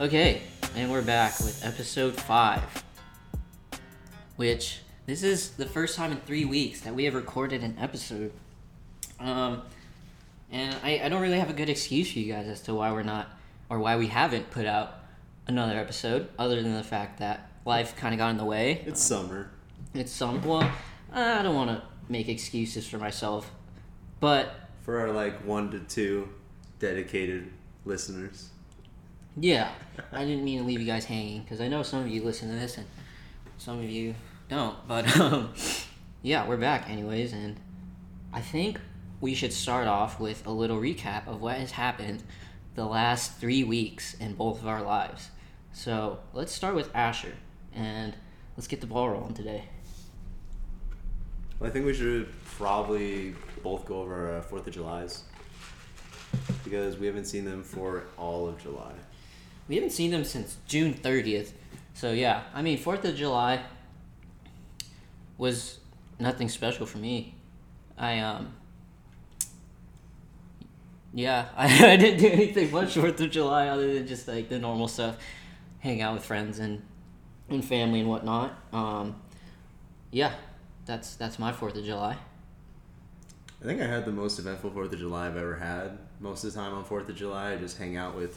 Okay, and we're back with episode five, which this is the first time in three weeks that we have recorded an episode. Um, and I, I don't really have a good excuse for you guys as to why we're not, or why we haven't put out another episode, other than the fact that life kind of got in the way. It's summer. It's some, well, I don't want to make excuses for myself, but For our like one to two dedicated listeners. Yeah, I didn't mean to leave you guys hanging because I know some of you listen to this and some of you don't. But um, yeah, we're back anyways, and I think we should start off with a little recap of what has happened the last three weeks in both of our lives. So let's start with Asher, and let's get the ball rolling today. Well, I think we should probably both go over uh, Fourth of July's because we haven't seen them for all of July. We haven't seen them since June 30th. So yeah, I mean, 4th of July was nothing special for me. I um yeah, I, I didn't do anything much 4th of July other than just like the normal stuff, hang out with friends and and family and whatnot. Um yeah, that's that's my 4th of July. I think I had the most eventful Fourth of July I've ever had. Most of the time on Fourth of July, I just hang out with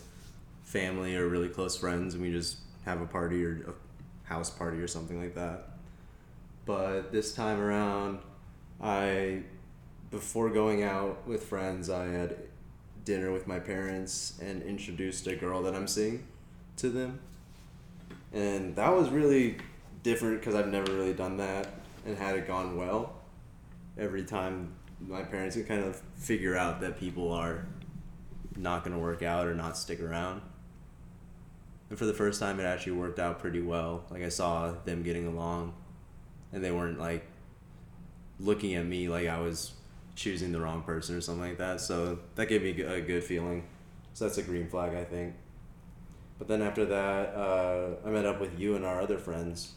family or really close friends, and we just have a party or a house party or something like that. But this time around, I before going out with friends, I had dinner with my parents and introduced a girl that I'm seeing to them, and that was really different because I've never really done that and had it gone well. Every time my parents can kind of figure out that people are not going to work out or not stick around. And for the first time, it actually worked out pretty well. Like I saw them getting along, and they weren't like looking at me like I was choosing the wrong person or something like that. So that gave me a good feeling. So that's a green flag, I think. But then after that, uh, I met up with you and our other friends,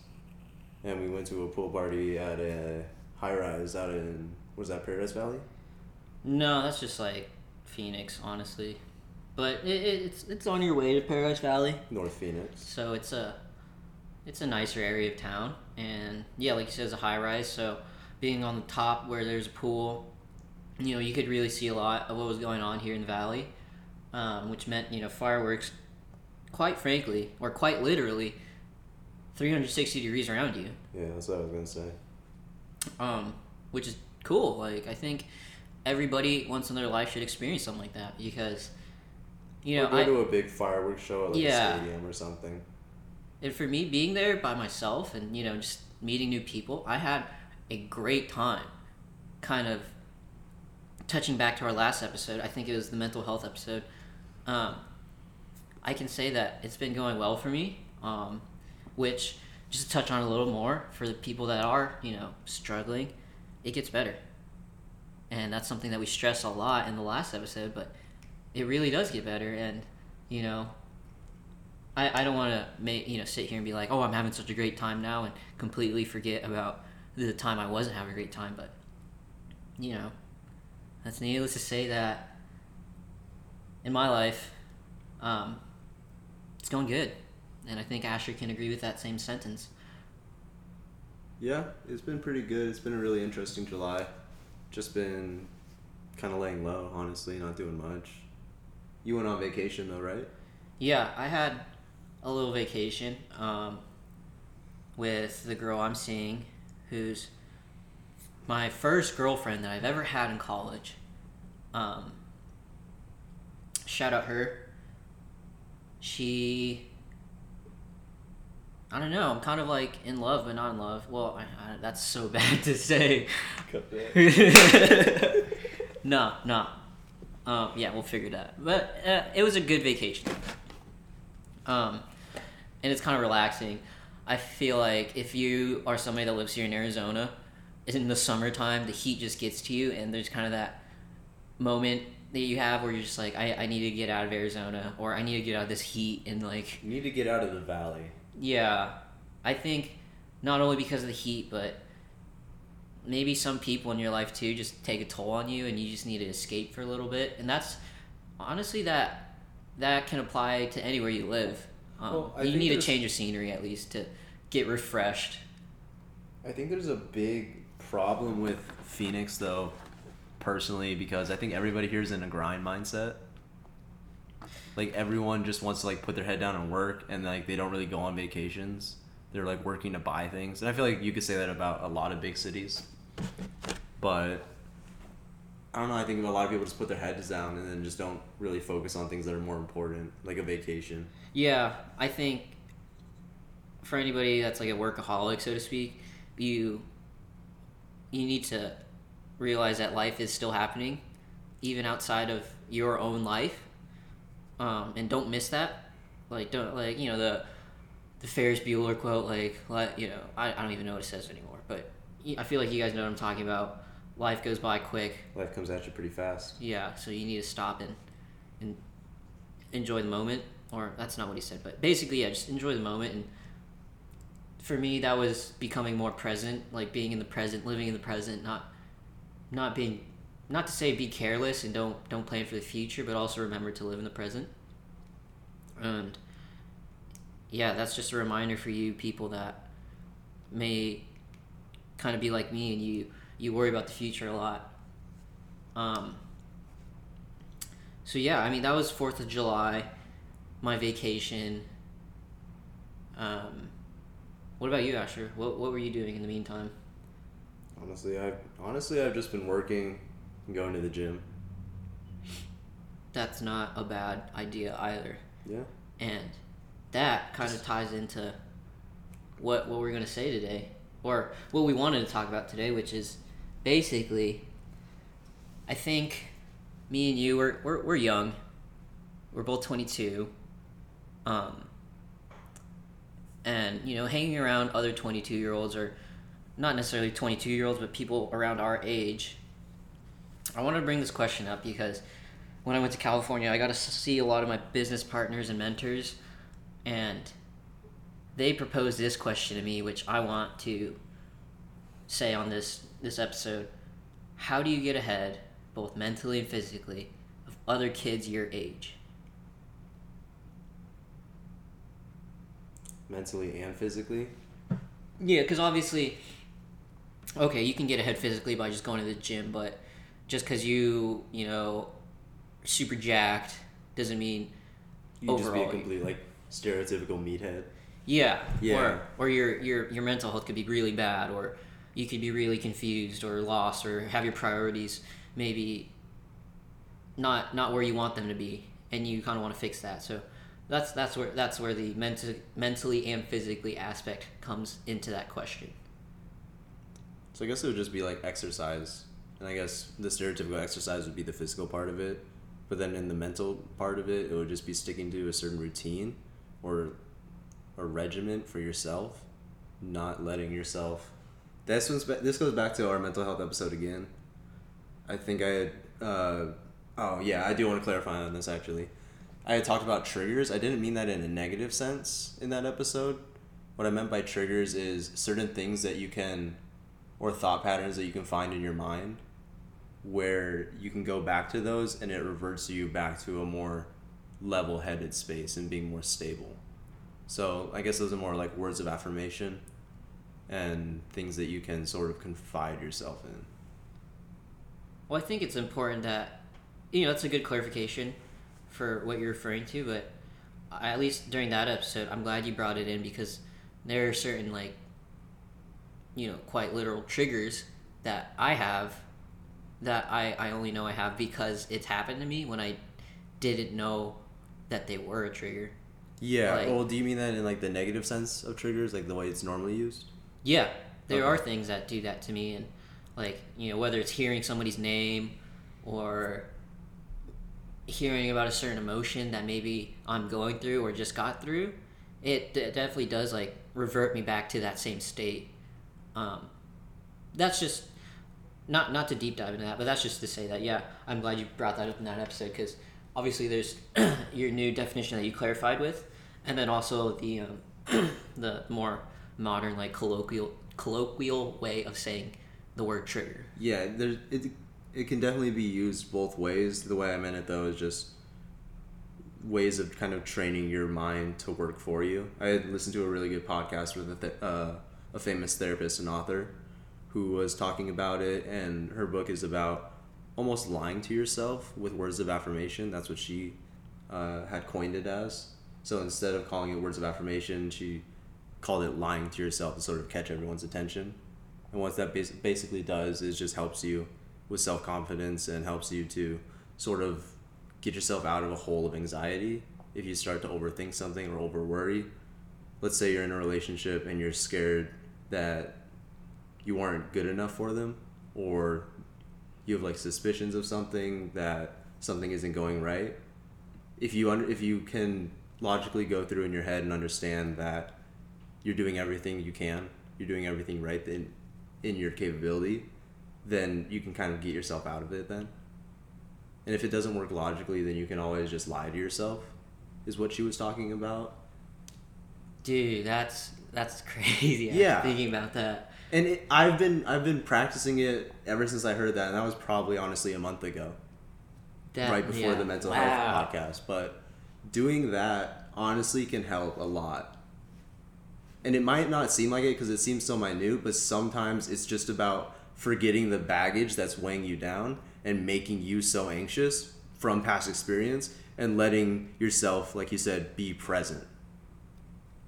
and we went to a pool party at a high rise out in was that Paradise Valley? No, that's just like Phoenix, honestly. But it, it, it's it's on your way to Paradise Valley. North Phoenix. So it's a it's a nicer area of town, and yeah, like you said, it's a high rise. So being on the top where there's a pool, you know, you could really see a lot of what was going on here in the valley, um, which meant you know fireworks, quite frankly, or quite literally, 360 degrees around you, Yeah, that's what I was gonna say. um, which is cool. Like I think everybody once in their life should experience something like that because, you know, or go I, to a big fireworks show at like Yeah. a stadium or something. And for me, being there by myself and you know just meeting new people, I had a great time. Kind of touching back to our last episode, I think it was the mental health episode. Um, I can say that it's been going well for me. Um, which just to touch on a little more for the people that are you know struggling, it gets better. And that's something that we stress a lot in the last episode, but it really does get better. And you know, I, I don't want to make you know sit here and be like, oh, I'm having such a great time now, and completely forget about the time I wasn't having a great time. But you know, that's needless to say that in my life, um, it's going good, and I think Asher can agree with that same sentence. Yeah, it's been pretty good. It's been a really interesting July. Just been kind of laying low, honestly, not doing much. You went on vacation though, right? Yeah, I had a little vacation um, with the girl I'm seeing, who's my first girlfriend that I've ever had in college. Um, shout out her. She. I don't know. I'm kind of like in love, but not in love. Well, I, I, that's so bad to say. Cut that. no, no. Um, yeah, we'll figure that. But uh, it was a good vacation. Um, and it's kind of relaxing. I feel like if you are somebody that lives here in Arizona, in the summertime, the heat just gets to you, and there's kind of that moment that you have where you're just like, I, I need to get out of Arizona, or I need to get out of this heat, and like, You need to get out of the valley. yeah, I think not only because of the heat, but maybe some people in your life too just take a toll on you, and you just need to escape for a little bit. And that's honestly that that can apply to anywhere you live. Um, Well, you need a change of scenery at least to get refreshed. I think there's a big problem with Phoenix though, personally, because I think everybody here is in a grind mindset. Like everyone just wants to like put their head down and work, and like they don't really go on vacations. They're like working to buy things, and I feel like you could say that about a lot of big cities. But I don't know. I think a lot of people just put their heads down and then just don't really focus on things that are more important, like a vacation. Yeah, I think for anybody that's like a workaholic, so to speak, you you need to realize that life is still happening, even outside of your own life, um, and don't miss that. Like don't like you know the the Ferris Bueller quote like you know I, I don't even know what it says anymore, but I feel like you guys know what I'm talking about. Life goes by quick. Life comes at you pretty fast. Yeah, so you need to stop and and enjoy the moment. Or that's not what he said, but basically, yeah, just enjoy the moment. And for me, that was becoming more present, like being in the present, living in the present, not not being not to say be careless and don't don't plan for the future, but also remember to live in the present. And yeah, that's just a reminder for you people that may kind of be like me and you you worry about the future a lot. Um, so yeah, I mean that was Fourth of July, my vacation. Um, what about you, Asher? What what were you doing in the meantime? Honestly, I've honestly I've just been working and going to the gym. That's not a bad idea either, Yeah. and that kind of ties into what what we're gonna say today, or what we wanted to talk about today, which is basically, I think, me and you we're we're, we're young, we're both twenty two, um, and you know hanging around other twenty two year olds or not necessarily twenty two year olds, but people around our age. I wanted to bring this question up because when I went to California, I got to see a lot of my business partners and mentors, and they proposed this question to me, which I want to say on this this episode. How do you get ahead, both mentally and physically, of other kids your age? Mentally and physically. Yeah, because obviously, okay, you can get ahead physically by just going to the gym, but just because you, you know, super jacked doesn't mean You just be a complete like stereotypical meathead. Yeah. Yeah. Or or your your your mental health could be really bad, or you could be really confused or lost, or have your priorities maybe not not where you want them to be, and you kind of want to fix that. So that's that's where that's where the mental mentally and physically aspect comes into that question. So I guess it would just be like exercise, and I guess the stereotypical exercise would be the physical part of it, but then in the mental part of it, it would just be sticking to a certain routine or a regiment for yourself, not letting yourself. This one's this goes back to our mental health episode again. I think I had. Uh, oh yeah, I do want to clarify on this actually. I had talked about triggers. I didn't mean that in a negative sense in that episode. What I meant by triggers is certain things that you can, or thought patterns that you can find in your mind, where you can go back to those and it reverts you back to a more level headed space and being more stable. So I guess those are more like words of affirmation and things that you can sort of confide yourself in. Well, I think it's important that you know that's a good clarification for what you're referring to, but at least during that episode, I'm glad you brought it in because there are certain like you know quite literal triggers that I have that I I only know I have because it's happened to me when I didn't know that they were a trigger. Yeah. Like- well, do you mean that in like the negative sense of triggers, like the way it's normally used? Yeah, there Okay. are things that do that to me, and like you know whether it's hearing somebody's name or hearing about a certain emotion that maybe I'm going through or just got through, it d- definitely does like revert me back to that same state. Um, that's just not not to deep dive into that, but that's just to say that yeah, I'm glad you brought that up in that episode because obviously there's your new definition that you clarified with, and then also the um, the more modern like colloquial colloquial way of saying the word trigger. Yeah, there it it can definitely be used both ways. The way I meant it though is just ways of kind of training your mind to work for you. I had listened to a really good podcast with a, th- uh, a famous therapist and author who was talking about it, and her book is about almost lying to yourself with words of affirmation. That's what she uh, had coined it as. So instead of calling it words of affirmation, she called it lying to yourself to sort of catch everyone's attention. And what that bas- basically does is just helps you with self confidence and helps you to sort of get yourself out of a hole of anxiety if you start to overthink something or over worry. Let's say you're in a relationship and you're scared that you aren't good enough for them or you have like suspicions of something that something isn't going right. If you under, if you can logically go through in your head and understand that you're doing everything you can, you're doing everything right in in your capability, then you can kind of get yourself out of it then. And if it doesn't work logically, then you can always just lie to yourself. Is what she was talking about. Dude, that's that's crazy. Yeah. thinking about that. And it, I've been I've been practicing it ever since I heard that, and that was probably honestly a month ago, That- right before yeah. the mental Wow. health podcast. But doing that honestly can help a lot. And it might not seem like it because it seems so minute, but sometimes it's just about forgetting the baggage that's weighing you down and making you so anxious from past experience and letting yourself, like you said, be present.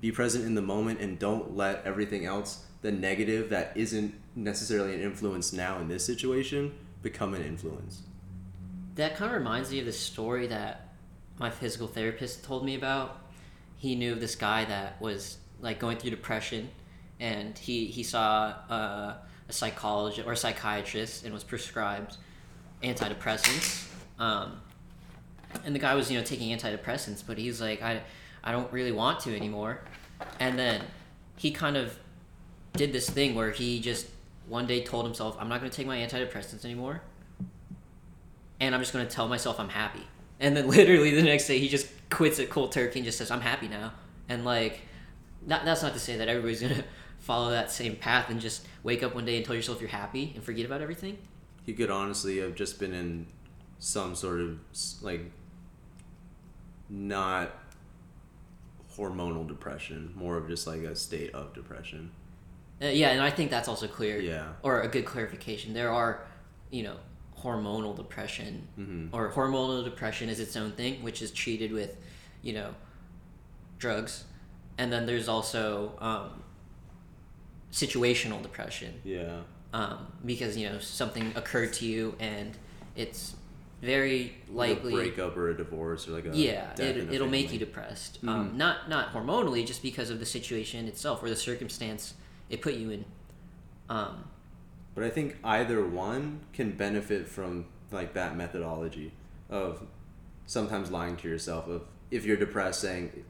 Be present in the moment and don't let everything else, the negative that isn't necessarily an influence now in this situation, become an influence. That kind of reminds me of the story that my physical therapist told me about. He knew of this guy that was like going through depression, and he he saw uh, a psychologist or a psychiatrist and was prescribed antidepressants. Um, and the guy was you know taking antidepressants, but he's like, I I don't really want to anymore. And then he kind of did this thing where he just one day told himself, I'm not going to take my antidepressants anymore and I'm just gonna tell myself I'm happy. And then literally the next day he just quits it cold turkey and just says I'm happy now. And like, that's not to say that everybody's gonna follow that same path and just wake up one day and tell yourself you're happy and forget about everything. He could honestly have just been in some sort of like not hormonal depression, more of just like a state of depression. Uh, yeah, and I think that's also clear. Yeah. Or a good clarification. There are, you know, hormonal depression, Mhm. or hormonal depression is its own thing, which is treated with, you know, drugs, and then there's also um, situational depression. Yeah. um, because you know something occurred to you and it's very Like a likely breakup or a divorce or like a yeah it, it'll make you depressed um, Mhm. not not hormonally just because of the situation itself or the circumstance it put you in um, But I think either one can benefit from like that methodology of sometimes lying to yourself of if you're depressed saying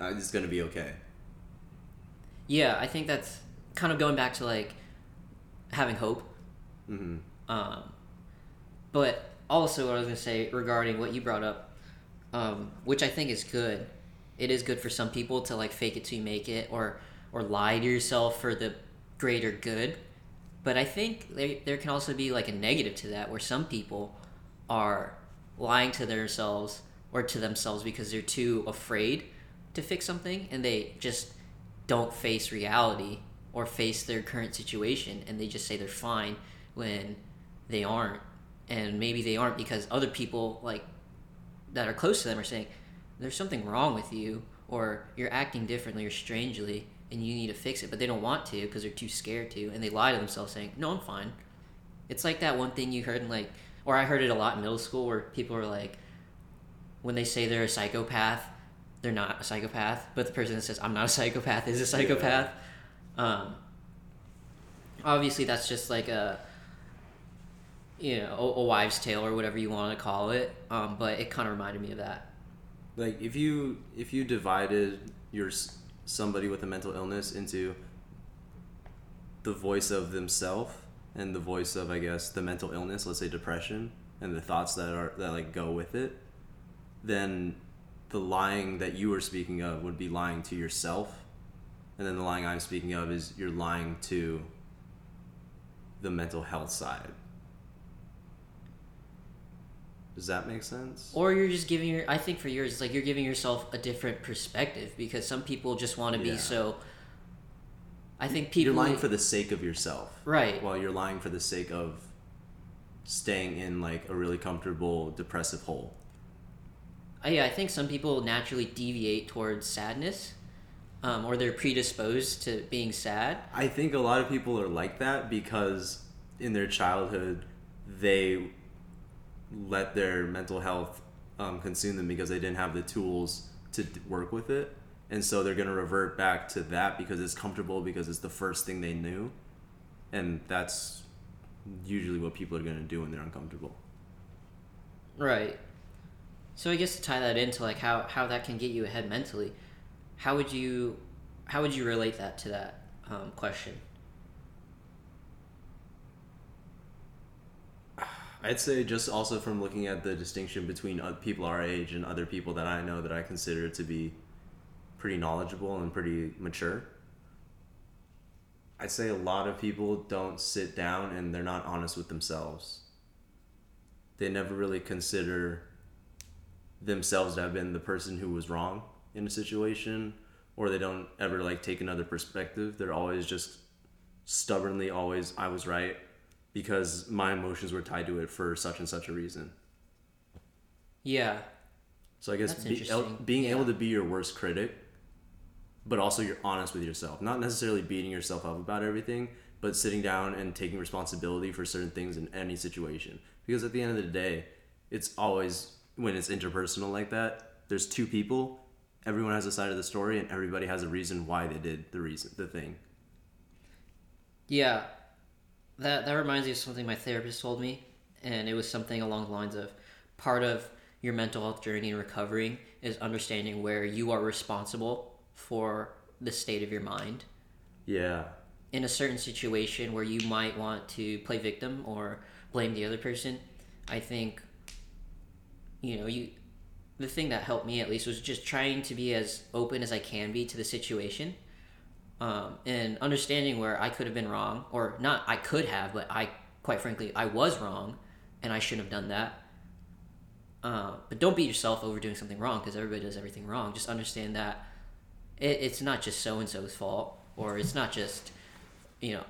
uh, it's going to be okay. yeah i think that's kind of going back to like having hope hmm Um, but also, what I was going to say regarding what you brought up, um, which I think is good. It is good for some people to like fake it till you make it, or or lie to yourself for the greater good. But I think there there can also be like a negative to that, where some people are lying to themselves or to themselves because they're too afraid to fix something, and they just don't face reality or face their current situation and they just say they're fine when they aren't and maybe they aren't because other people like that are close to them are saying there's something wrong with you or you're acting differently or strangely and you need to fix it but they don't want to because they're too scared to and they lie to themselves saying no i'm fine. It's like that one thing you heard in like or i heard it a lot in middle school where people are like when they say they're a psychopath they're not a psychopath but the person that says i'm not a psychopath is a psychopath. Um, obviously that's just like a you know a, a wives tale or whatever you want to call it um, but it kind of reminded me of that. Like if you if you divided your somebody with a mental illness into the voice of themselves and the voice of I guess the mental illness, let's say depression, and the thoughts that are that like go with it, then the lying that you were speaking of would be lying to yourself, and then the lying I'm speaking of is you're lying to the mental health side. Does that make sense? or you're just giving your i think for yours it's like you're giving yourself a different perspective because some people just want to Yeah. be so i think people You're lying for the sake of yourself. right While you're lying for the sake of staying in like a really comfortable depressive hole. Uh, yeah i think some people naturally deviate towards sadness um, or they're predisposed to being sad I think a lot of people are like that because in their childhood they let their mental health um, consume them because they didn't have the tools to work with it. And so they're going to revert back to that because it's comfortable, because it's the first thing they knew. And that's usually what people are going to do when they're uncomfortable. Right. So I guess to tie that into like how how that can get you ahead mentally, how would you how would you relate that to that um, question? I'd say just also from looking at the distinction between people our age and other people that I know that I consider to be pretty knowledgeable and pretty mature. I'd say a lot of people don't sit down and they're not honest with themselves. They never really consider themselves to have been the person who was wrong in a situation or they don't ever like take another perspective. They're always just stubbornly always I was right because my emotions were tied to it for such and such a reason. Yeah. So I guess be, el- being Yeah. able to be your worst critic, but also you're honest with yourself. Not necessarily beating yourself up about everything, but sitting down and taking responsibility for certain things in any situation. Because at the end of the day, it's always when it's interpersonal like that. There's two people. Everyone has a side of the story, and everybody has a reason why they did the reason the thing. Yeah. That that reminds me of something my therapist told me, and it was something along the lines of part of your mental health journey and recovering is understanding where you are responsible for the state of your mind. Yeah, in a certain situation where you might want to play victim or blame the other person, I think you know, you the thing that helped me at least was just trying to be as open as I can be to the situation. Um, and understanding where I could have been wrong, or not I could have, but I quite frankly I was wrong, and I shouldn't have done that. Uh, but don't beat yourself over doing something wrong because everybody does everything wrong. Just understand that it, it's not just so and so's fault, or it's not just you know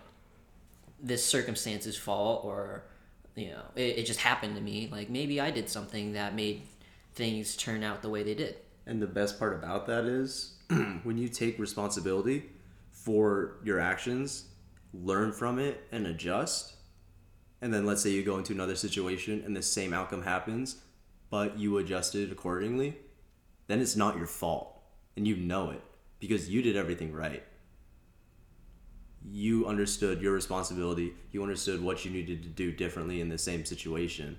this circumstance's fault, or you know it, it just happened to me. Like maybe I did something that made things turn out the way they did. And the best part about that is when you take responsibility for your actions, learn from it and adjust. And then let's say you go into another situation and the same outcome happens, but you adjusted accordingly, then it's not your fault. And you know it because you did everything right. You understood your responsibility, you understood what you needed to do differently in the same situation.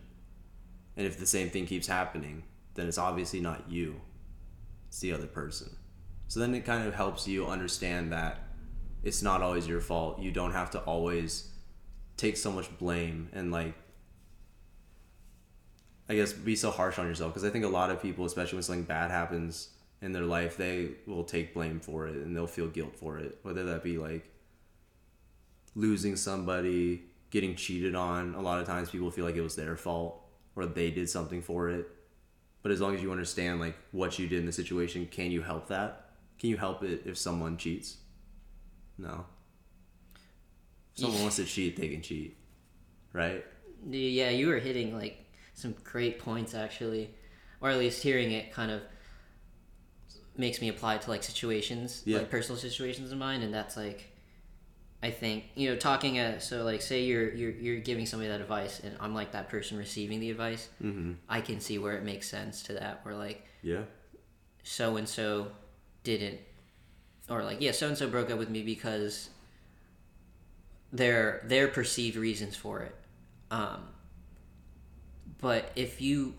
And if the same thing keeps happening, then it's obviously not you it's the other person. So then it kind of helps you understand that it's not always your fault. You don't have to always take so much blame and like I guess be so harsh on yourself because I think a lot of people, especially when something bad happens in their life, they will take blame for it and they'll feel guilt for it. Whether that be like losing somebody, getting cheated on. A lot of times people feel like it was their fault or they did something for it. But as long as you understand like what you did in the situation, can you help that? Can you help it if someone cheats? No. If someone wants to cheat, they can cheat. Right? Yeah, you were hitting like some great points actually, or at least hearing it kind of makes me apply it to like situations, Yeah. like personal situations of mine, and that's like, I think you know talking at so like say you're you're you're giving somebody that advice, and I'm like that person receiving the advice. Mm-hmm. I can see where it makes sense to that, where like Yeah. so and so didn't or like yeah so and so broke up with me because their their perceived reasons for it um but if you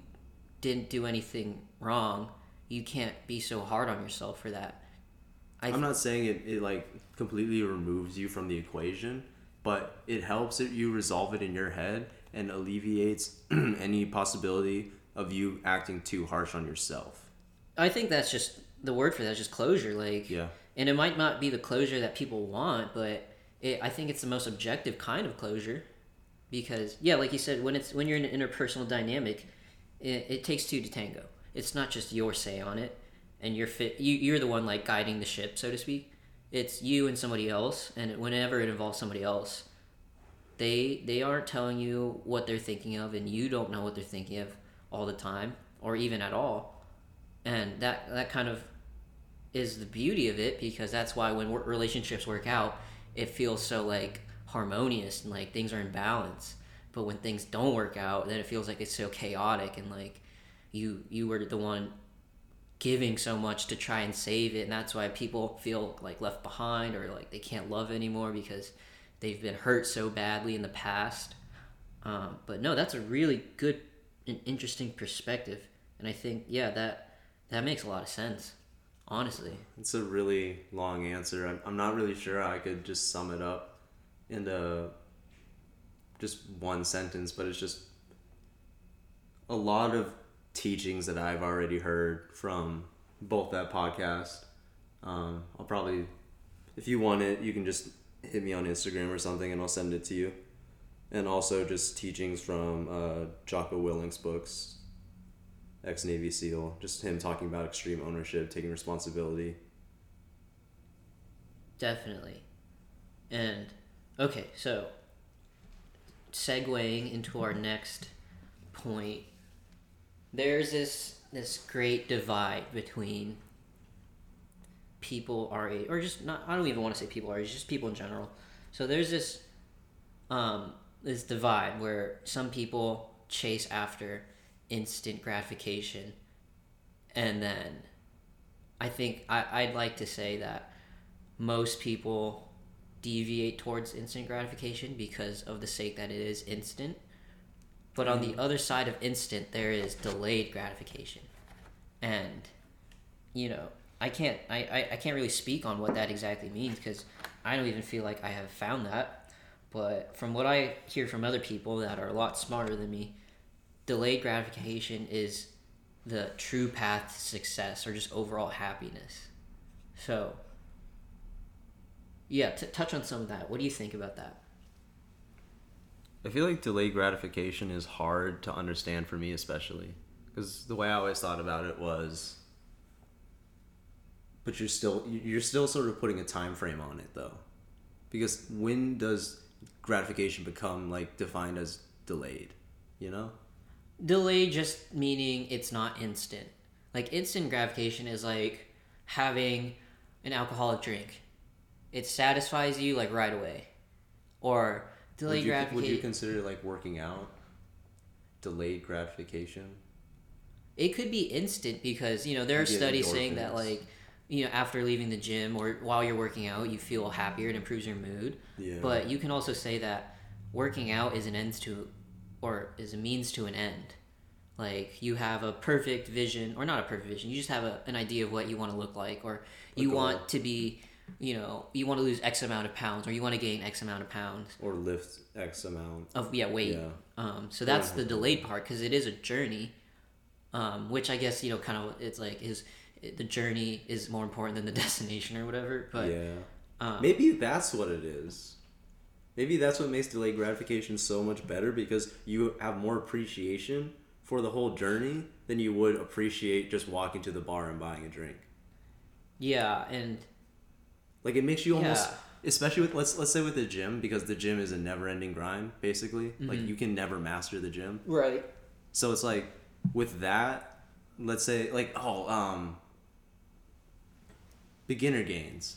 didn't do anything wrong you can't be so hard on yourself for that I I'm not saying it, it like completely removes you from the equation, but it helps that you resolve it in your head and alleviates any possibility of you acting too harsh on yourself. I think that's just the word for that is just closure like Yeah. and it might not be the closure that people want but it, i think it's the most objective kind of closure because yeah like you said when it's when you're in an interpersonal dynamic it, it takes two to tango. It's not just your say on it, and you're fit. You, you're the one like guiding the ship, so to speak. It's you and somebody else, and whenever it involves somebody else, they they aren't telling you what they're thinking of, and you don't know what they're thinking of all the time, or even at all. And that that kind of is the beauty of it because that's why when relationships work out, it feels so like harmonious and like things are in balance. But when things don't work out, then it feels like it's so chaotic and like you you were the one giving so much to try and save it and that's why people feel like left behind or like they can't love anymore because they've been hurt so badly in the past um, but no that's a really good and interesting perspective and i think yeah that that makes a lot of sense honestly It's a really long answer. I'm, I'm not really sure I could just sum it up into just one sentence, but it's just a lot of teachings that I've already heard from both that podcast. Um, I'll probably, if you want it, you can just hit me on Instagram or something and I'll send it to you. And also just teachings from uh, Jocko Willink's books, ex Navy SEAL, just him talking about extreme ownership, taking responsibility. Definitely. And okay, so segueing into our next point, there's this this great divide between people our age, or just not. I don't even want to say people our age, just people in general. So there's this um, this divide where some people chase after instant gratification, and then I think I, I'd like to say that most people deviate towards instant gratification because of the sake that it is instant. But on the mm. other side of instant, there is delayed gratification, and you know I can't I, I, I can't really speak on what that exactly means because I don't even feel like I have found that. But from what I hear from other people that are a lot smarter than me, delayed gratification is the true path to success or just overall happiness. So, yeah, t- touch on some of that. What do you think about that? I feel like delayed gratification is hard to understand for me, especially because the way I always thought about it was, but you're still you're still sort of putting a time frame on it though, because when does gratification become like defined as delayed? You know, Delayed just meaning it's not instant. Like instant gratification is like having an alcoholic drink. It satisfies you like right away. Or delayed you, would you consider like working out delayed gratification? it could be instant because you know there are studies saying that like you know after leaving the gym or while you're working out you feel happier it improves your mood Yeah. but you can also say that working out is an end to or is a means to an end like you have a perfect vision or not a perfect vision you just have a, an idea of what you want to look like or you goal. want to be you know you want to lose x amount of pounds or you want to gain x amount of pounds Or lift X amount. of yeah weight. Yeah. Um, so that's the delayed part because it is a journey, um, which I guess you know kind of it's like is the journey is more important than the destination or whatever. But yeah. um, Maybe that's what it is. Maybe that's what makes delayed gratification so much better because you have more appreciation for the whole journey than you would appreciate just walking to the bar and buying a drink. yeah, and Like it makes you almost Yeah. especially with let's let's say with the gym because the gym is a never-ending grind basically. Like Mm-hmm. you can never master the gym. right. So it's like with that, let's say like oh um beginner gains.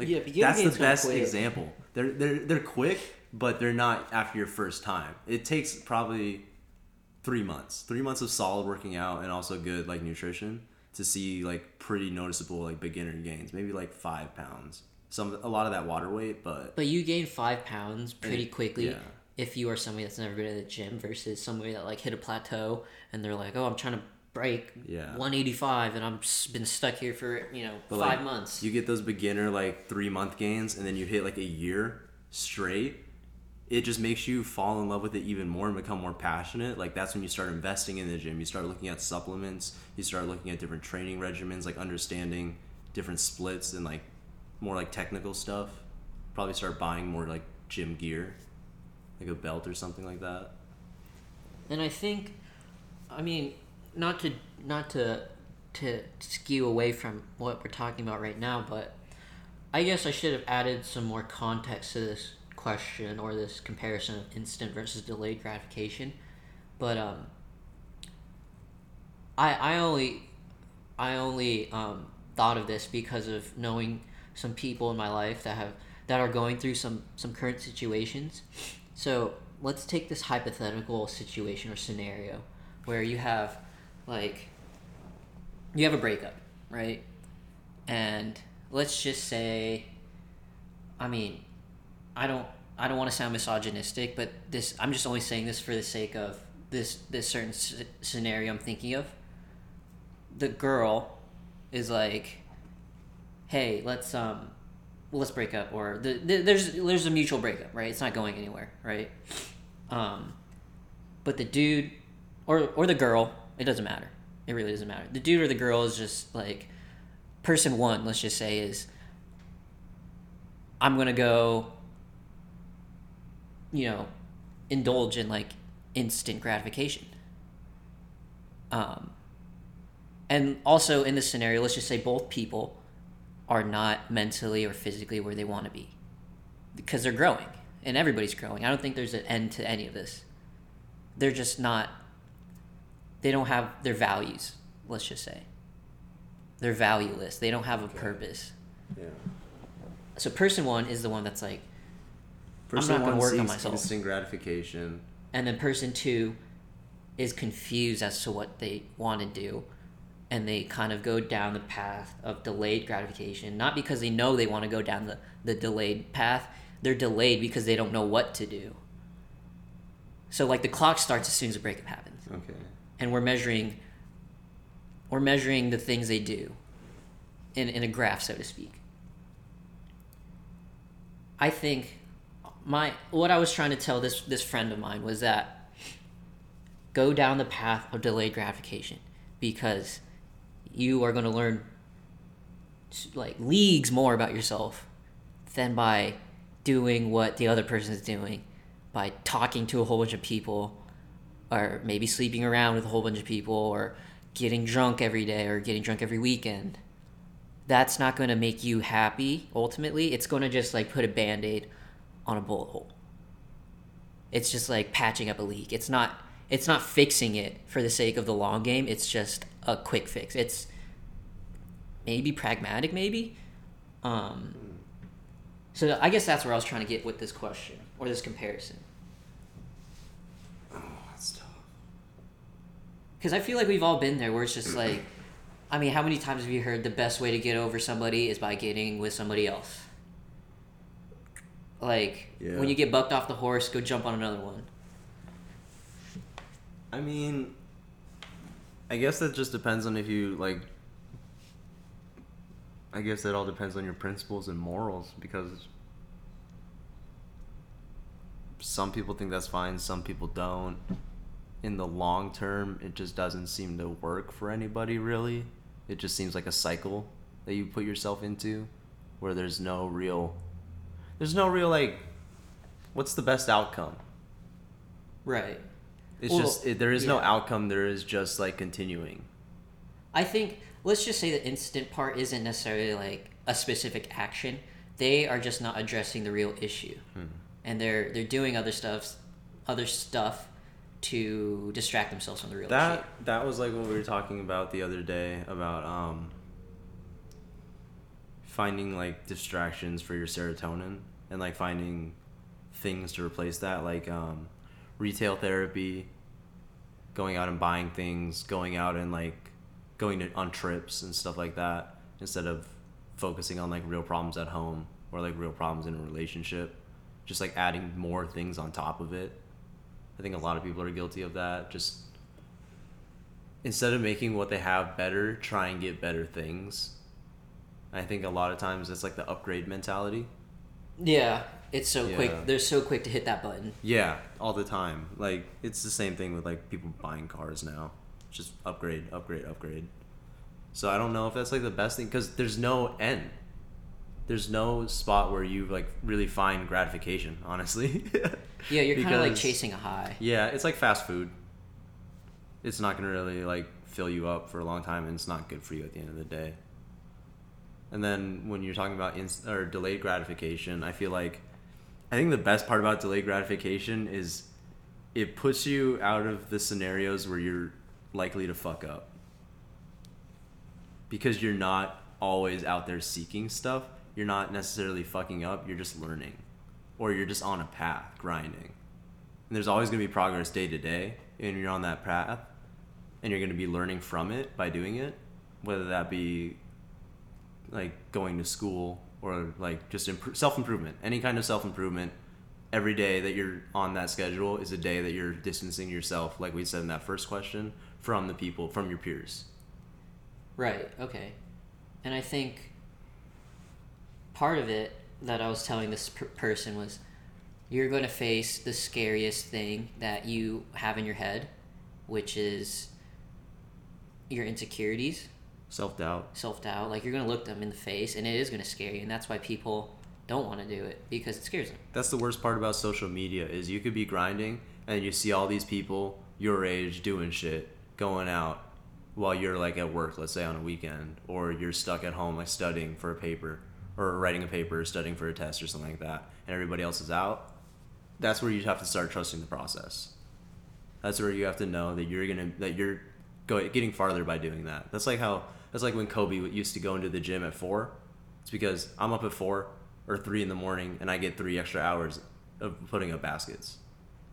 Like Yeah, that's the best quick. example. They're they're they're quick, but they're not after your first time. It takes probably three months, three months of solid working out and also good like nutrition to see like pretty noticeable like beginner gains. Maybe like five pounds. Some a lot of that water weight, but But you gain five pounds pretty it- quickly yeah. if you are somebody that's never been to the gym versus somebody that like hit a plateau and they're like, oh, I'm trying to break Yeah. 185 and I'm s- been stuck here for you know But, five like, months. You get those beginner like three month gains, and then you hit like a year straight. It just makes you fall in love with it even more and become more passionate. Like that's when you start investing in the gym. You start looking at supplements. You start looking at different training regimens, like understanding different splits and like more like technical stuff. Probably start buying more like gym gear, like a belt or something like that. And I think I mean, not to not to to skew away from what we're talking about right now, but I guess I should have added some more context to this question or this comparison of instant versus delayed gratification. But um, I I only I only um, thought of this because of knowing some people in my life that have that are going through some some current situations. So let's take this hypothetical situation or scenario where you have like you have a breakup, right? And let's just say I mean, I don't I don't want to sound misogynistic, but this I'm just only saying this for the sake of this this certain s- scenario I'm thinking of. The girl is like, "Hey, let's um let's break up," or the, the, there's there's a mutual breakup, right? It's not going anywhere, right? Um, but the dude or or the girl, it doesn't matter. It really doesn't matter. The dude or the girl is just like person one. Let's just say is I'm gonna go, you know, indulge in like instant gratification. Um, and also in this scenario, let's just say both people are not mentally or physically where they want to be because they're growing and everybody's growing. I don't think there's an end to any of this. They're just not, they don't have their values, let's just say. They're valueless. They don't have a purpose. Yeah. So person one is the one that's like, Person not gonna one work on myself. Instant gratification. and then person two is confused as to what they want to do and they kind of go down the path of delayed gratification not because they know they want to go down the, the delayed path they're delayed because they don't know what to do so like the clock starts as soon as the breakup happens Okay. And we're measuring we're measuring the things they do in, in a graph so to speak. I think my what i was trying to tell this this friend of mine was that go down the path of delayed gratification because you are going to learn like leagues more about yourself than by doing what the other person is doing by talking to a whole bunch of people or maybe sleeping around with a whole bunch of people or getting drunk every day or getting drunk every weekend that's not going to make you happy ultimately. It's going to just like put a band-aid on a bullet hole. It's just like patching up a leak. It's not it's not fixing it for the sake of the long game. It's just a quick fix. It's maybe pragmatic maybe? Um so i guess that's where i was trying to get with this question or this comparison Oh, that's tough. Because I feel like we've all been there where it's just like, I mean, how many times have you heard the best way to get over somebody is by getting with somebody else? Like, Yeah. when you get bucked off the horse, go jump on another one. I mean, I guess that just depends on if you like. I guess that all depends on your principles and morals because some people think that's fine, some people don't. In the long term, it just doesn't seem to work for anybody really. It just seems like a cycle that you put yourself into where there's no real there's no real like what's the best outcome? Right. It's Well, just it, there is no outcome. There is just like continuing. I think, let's just say the instant part isn't necessarily like a specific action. They are just not addressing the real issue. Hmm. And they're they're doing other stuff, other stuff to distract themselves from the real That issue. that was like what we were talking about the other day about um finding like distractions for your serotonin and like finding things to replace that like um retail therapy, going out and buying things, going out and like going to, on trips and stuff like that instead of focusing on like real problems at home or like real problems in a relationship. Just like adding more things on top of it. I think a lot of people are guilty of that. Just instead of making what they have better, try and get better things. I think a lot of times it's like the upgrade mentality. Yeah, it's so Yeah. quick. They're so quick to hit that button. Yeah, all the time. Like it's the same thing with like people buying cars now. Just upgrade, upgrade, upgrade. So I don't know if that's like the best thing because there's no end. There's no spot where you like really find gratification. Honestly. Yeah, you're kind of like chasing a high. Yeah, it's like fast food. it's not gonna really like fill you up for a long time, and it's not good for you at the end of the day. And then when you're talking about inst- or delayed gratification, I feel like I think the best part about delayed gratification is it puts you out of the scenarios where you're likely to fuck up because you're not always out there seeking stuff. You're not necessarily fucking up. You're just learning, or you're just on a path grinding. And there's always going to be progress day to day, and you're on that path, and you're going to be learning from it by doing it, whether that be like going to school or like just imp- self improvement, any kind of self improvement. Every day that you're on that schedule is a day that you're distancing yourself, like we said in that first question, from the people, from your peers. Right. Okay. And I think part of it that I was telling this per- person was you're going to face the scariest thing that you have in your head, which is your insecurities, Self doubt. self doubt. Like you're going to look them in the face, and it is going to scare you, and that's why people don't want to do it because it scares them. That's the worst part about social media is you could be grinding and you see all these people your age doing shit, going out while you're like at work, let's say on a weekend, or you're stuck at home like studying for a paper or writing a paper, studying for a test or something like that, and everybody else is out. That's where you have to start trusting the process. That's where you have to know that you're gonna that you're going getting farther by doing that. That's like how that's like when Kobe used to go into the gym at four. It's because I'm up at four or three in the morning and I get three extra hours of putting up baskets.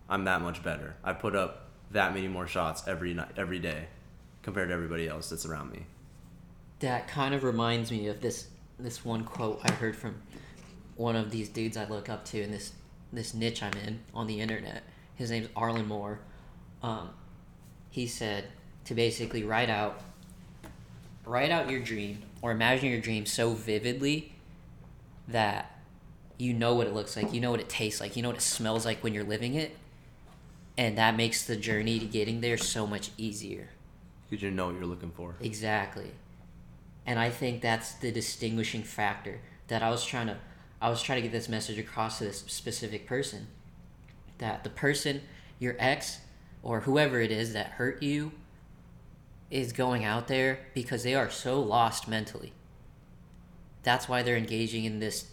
I'm that much better. I put up that many more shots every night, every day, compared to everybody else that's around me. That kind of reminds me of this this one quote I heard from one of these dudes I look up to in this this niche I'm in on the internet. His name's Arlen Moore. Um, he said to basically write out write out your dream or imagine your dream so vividly that you know what it looks like, you know what it tastes like, you know what it smells like when you're living it, and that makes the journey to getting there so much easier. Because you know what you're looking for. Exactly. And I think that's the distinguishing factor that I was trying to I was trying to get this message across to this specific person. That the person, your ex or whoever it is that hurt you is going out there because they are so lost mentally. That's why they're engaging in this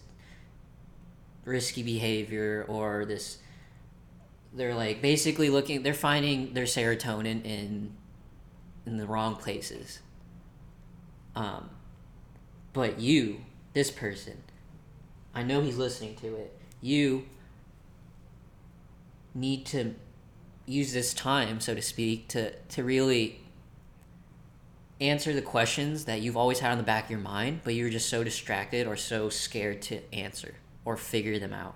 risky behavior or this they're like basically looking they're finding their serotonin in in the wrong places. Um, but you, this person, I know he's listening to it. You need to use this time, so to speak, to, to really answer the questions that you've always had on the back of your mind, but you're just so distracted or so scared to answer or figure them out.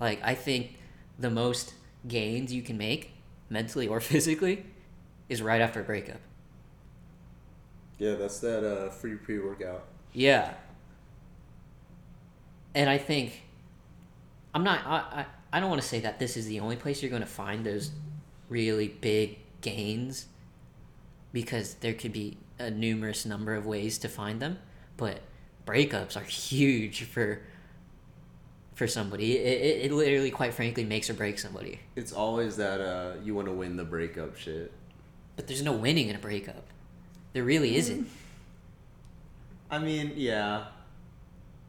Like, I think the most gains you can make, mentally or physically, is right after a breakup. Yeah, that's that uh, free pre workout. Yeah. And I think I'm not I, I, I don't want to say that this is the only place you're going to find those really big gains because there could be a numerous number of ways to find them, but breakups are huge for for somebody. It, it, it literally quite frankly makes or breaks somebody. It's always that uh, you want to win the breakup shit. But there's no winning in a breakup. There really isn't. I mean, yeah.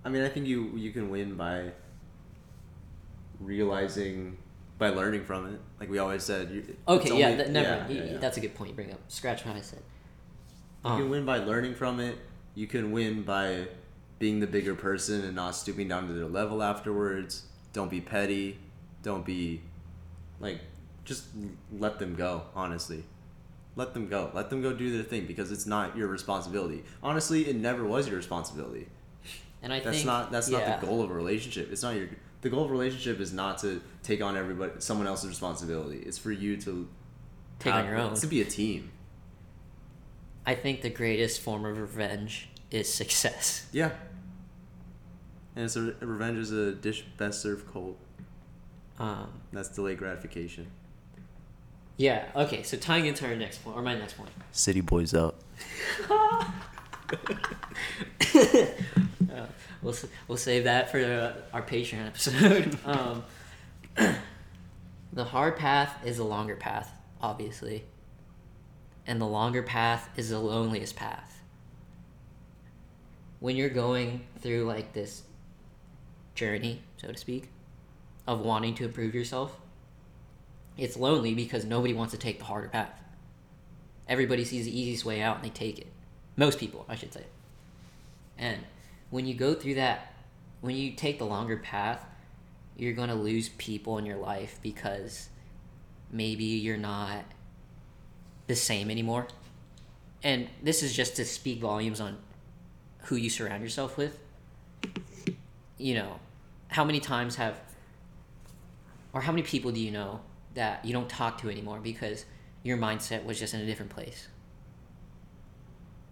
I mean, I think you you can win by realizing by learning from it. Like we always said. You, Okay, yeah, only- that, never. yeah, yeah, yeah. That's a good point you bring up. Scratch what I said. You Um, can win by learning from it. You can win by being the bigger person and not stooping down to their level afterwards. Don't be petty. Don't be like just let them go, honestly. Let them go. Let them go do their thing because it's not your responsibility. Honestly, it never was your responsibility. and I That's think not that's yeah. not the goal of a relationship. It's not your the goal of a relationship is not to take on everybody someone else's responsibility. It's for you to Take on your own. It's to be a team. I think the greatest form of revenge is success. Yeah. And it's a revenge is a dish best served cold. Um, That's delayed gratification. Yeah. Okay. So tying into our next point, or my next point. City boys up. Uh, we'll we'll save that for uh, our Patreon episode. um, the hard path is a longer path. obviously. And the longer path is the loneliest path. When you're going through like this journey, so to speak, of wanting to improve yourself, it's lonely because nobody wants to take the harder path. Everybody sees the easiest way out and they take it. Most people, I should say. And when you go through that, when you take the longer path, you're going to lose people in your life because maybe you're not the same anymore. And this is just to speak volumes on who you surround yourself with. You know, how many times have, or how many people do you know that you don't talk to anymore because your mindset was just in a different place?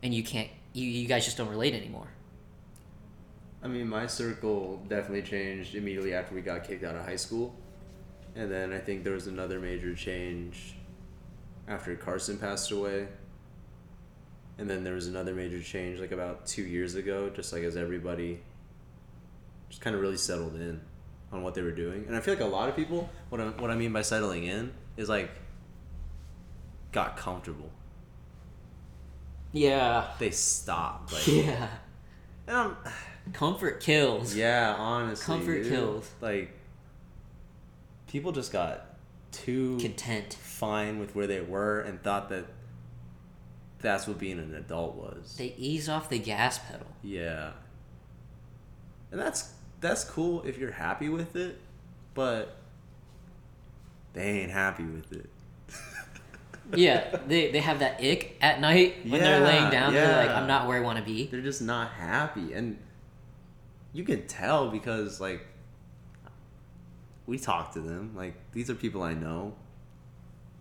And you can't, you, you guys just don't relate anymore. I mean, my circle definitely changed immediately after we got kicked out of high school. And then I think there was another major change after Carson passed away. And then there was another major change like about two years ago, just like as everybody just kind of really settled in on what they were doing. And I feel like a lot of people, what I, what I mean by settling in is like got comfortable. Yeah. They stopped. Like, Yeah. and I'm, Comfort kills. Yeah, honestly. Comfort dude. kills. Like people just got too Content. fine with where they were and thought that that's what being an adult was. They ease off the gas pedal. yeah. And that's that's cool if you're happy with it, but they ain't happy with it. Yeah, they, they have that ick at night when they're laying Yeah, down. They're like. I'm not where I want to be. They're just not happy and you can tell because like we talk to them like these are people i know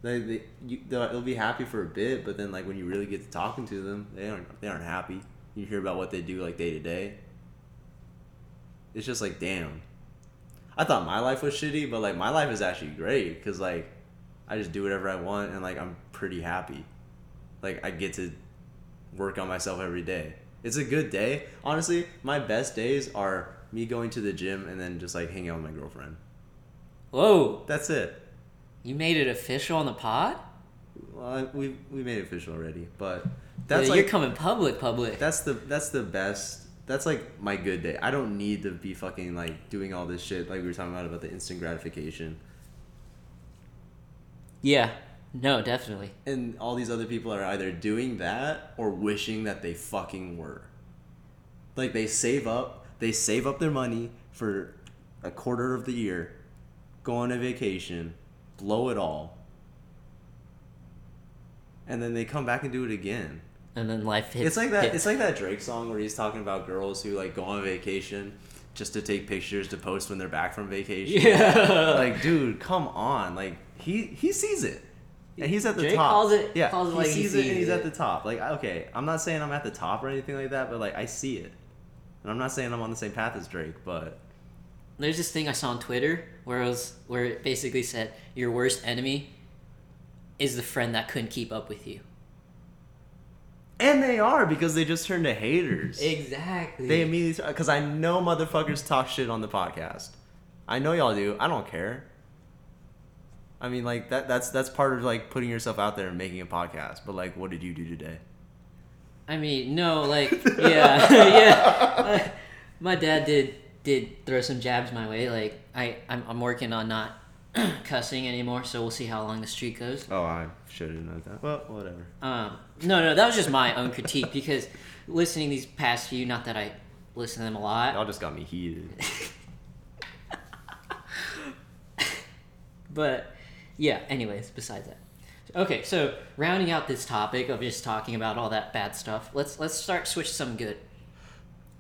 they, they you, they'll, they'll be happy for a bit but then like when you really get to talking to them they aren't they aren't happy you hear about what they do like day to day it's just like damn i thought my life was shitty but like my life is actually great because like i just do whatever i want and like i'm pretty happy like i get to work on myself every day. It's a good day. Honestly, my best days are me going to the gym and then just like hanging out with my girlfriend. Whoa, That's it. you made it official on the pod? Well, we we made it official already, but that's Yeah, like you're coming public, public. that's the that's the best. That's like my good day. I don't need to be fucking like doing all this shit like we were talking about about the instant gratification. yeah, no, definitely. And all these other people are either doing that or wishing that they fucking were. Like they save up, they save up their money for a quarter of the year, go on a vacation, blow it all, and then they come back and do it again. And then life hits. It's like that. hits. It's like that Drake song where he's talking about girls who like go on vacation just to take pictures to post when they're back from vacation. yeah. Like, dude, come on. Like he he sees it. And he's at the Drake top. calls it- Yeah, calls it he like he sees it and he's it. at the top. Like, okay, I'm not saying I'm at the top or anything like that, but like I see it. And I'm not saying I'm on the same path as Drake, but There's this thing I saw on Twitter where it was where it basically said your worst enemy is the friend that couldn't keep up with you. And they are because they just turned to haters. Exactly. They immediately because I know motherfuckers talk shit on the podcast. I know y'all do. I don't care. I mean, like that. That's that's part of like putting yourself out there and making a podcast. But like, what did you do today? I mean, no, like, yeah, yeah. Uh, my dad did did throw some jabs my way. Like, I I'm, I'm working on not cussing anymore, so we'll see how long the streak goes. Oh, I should have known that. Well, whatever. Um, no, no, that was just my own critique because listening these past few, not that I listen to them a lot, Y'all just got me heated. But yeah, anyways, besides that. Okay, so rounding out this topic of just talking about all that bad stuff, let's let's start switch some good.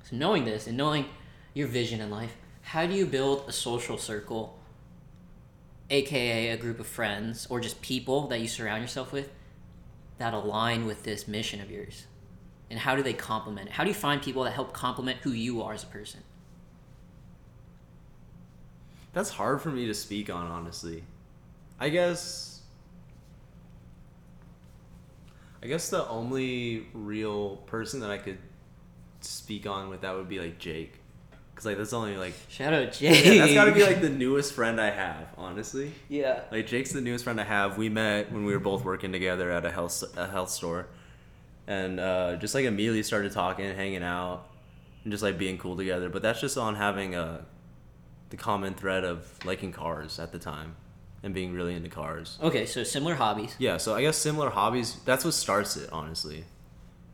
So knowing this and knowing your vision in life, how do you build a social circle, aka a group of friends or just people that you surround yourself with that align with this mission of yours? And how do they complement it? How do you find people that help complement who you are as a person? That's hard for me to speak on, honestly. I guess. I guess the only real person that I could speak on with that would be like Jake, Cause like that's only like Shout out Jake. yeah, that's got to be like the newest friend I have, honestly. yeah. Like Jake's the newest friend I have. We met when we were both working together at a health a health store, and uh, just like immediately started talking, hanging out, and just like being cool together. But that's just on having a the common thread of liking cars at the time and being really into cars. Okay, so similar hobbies. Yeah, so I guess similar hobbies. That's what starts it, honestly.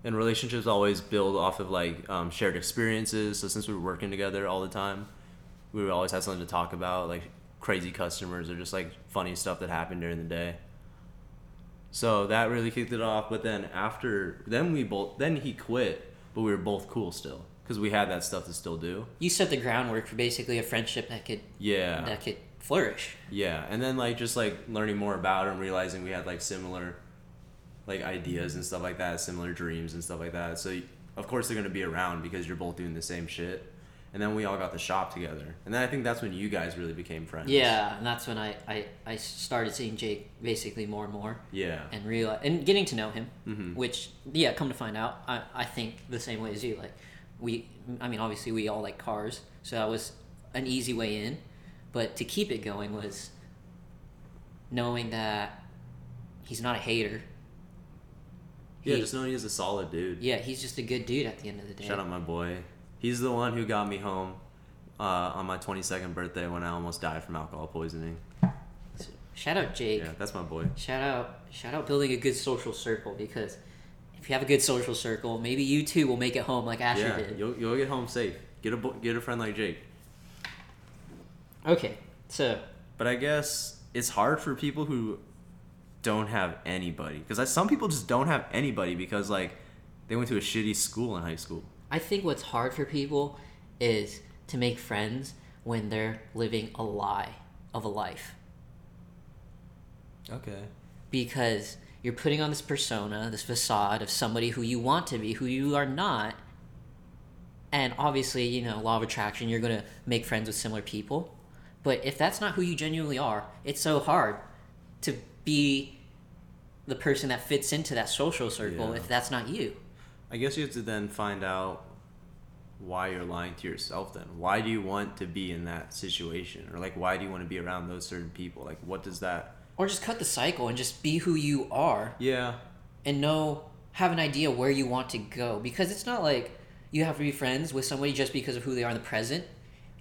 And relationships always build off of like um, shared experiences. So since we were working together all the time, we would always have something to talk about, like crazy customers or just like funny stuff that happened during the day. So that really kicked it off. But then after, then we both, then he quit, but we were both cool still because we had that stuff to still do. You set the groundwork for basically a friendship that could Yeah. that could flourish. Yeah, and then like just like learning more about him, realizing we had like similar like ideas and stuff like that, similar dreams and stuff like that. So of course they're gonna be around because you're both doing the same shit. And then we all got the shop together, and then I think that's when you guys really became friends. Yeah, and that's when I, I, I started seeing Jake basically more and more Yeah. and realize and getting to know him, Mhm. which yeah, come to find out, I, I think the same way as you. Like we, I mean, obviously we all like cars, so that was an easy way in. But to keep it going was knowing that he's not a hater. Yeah, just knowing he's a solid dude. yeah, he's just a good dude at the end of the day. Shout out my boy. He's the one who got me home uh, on my 22nd birthday when I almost died from alcohol poisoning. Shout out Jake. Yeah, that's my boy. Shout out, shout out building a good social circle because if you have a good social circle, maybe you too will make it home like Asher yeah, did. you'll, you'll get home safe. Get a get a friend like Jake. Okay, so But I guess it's hard for people who don't have anybody because some people just don't have anybody because like they went to a shitty school in high school. I think what's hard for people is to make friends when they're living a lie of a life Okay. because you're putting on this persona, this facade of somebody who you want to be, who you are not. And obviously, you know, law of attraction, you're going to make friends with similar people. But if that's not who you genuinely are, it's so hard to be the person that fits into that social circle Yeah. if that's not you. I guess you have to then find out why you're lying to yourself then. Why do you want to be in that situation? Or like why do you want to be around those certain people? Like what does that Or just cut the cycle and just be who you are Yeah. and know have an idea where you want to go because it's not like you have to be friends with somebody just because of who they are in the present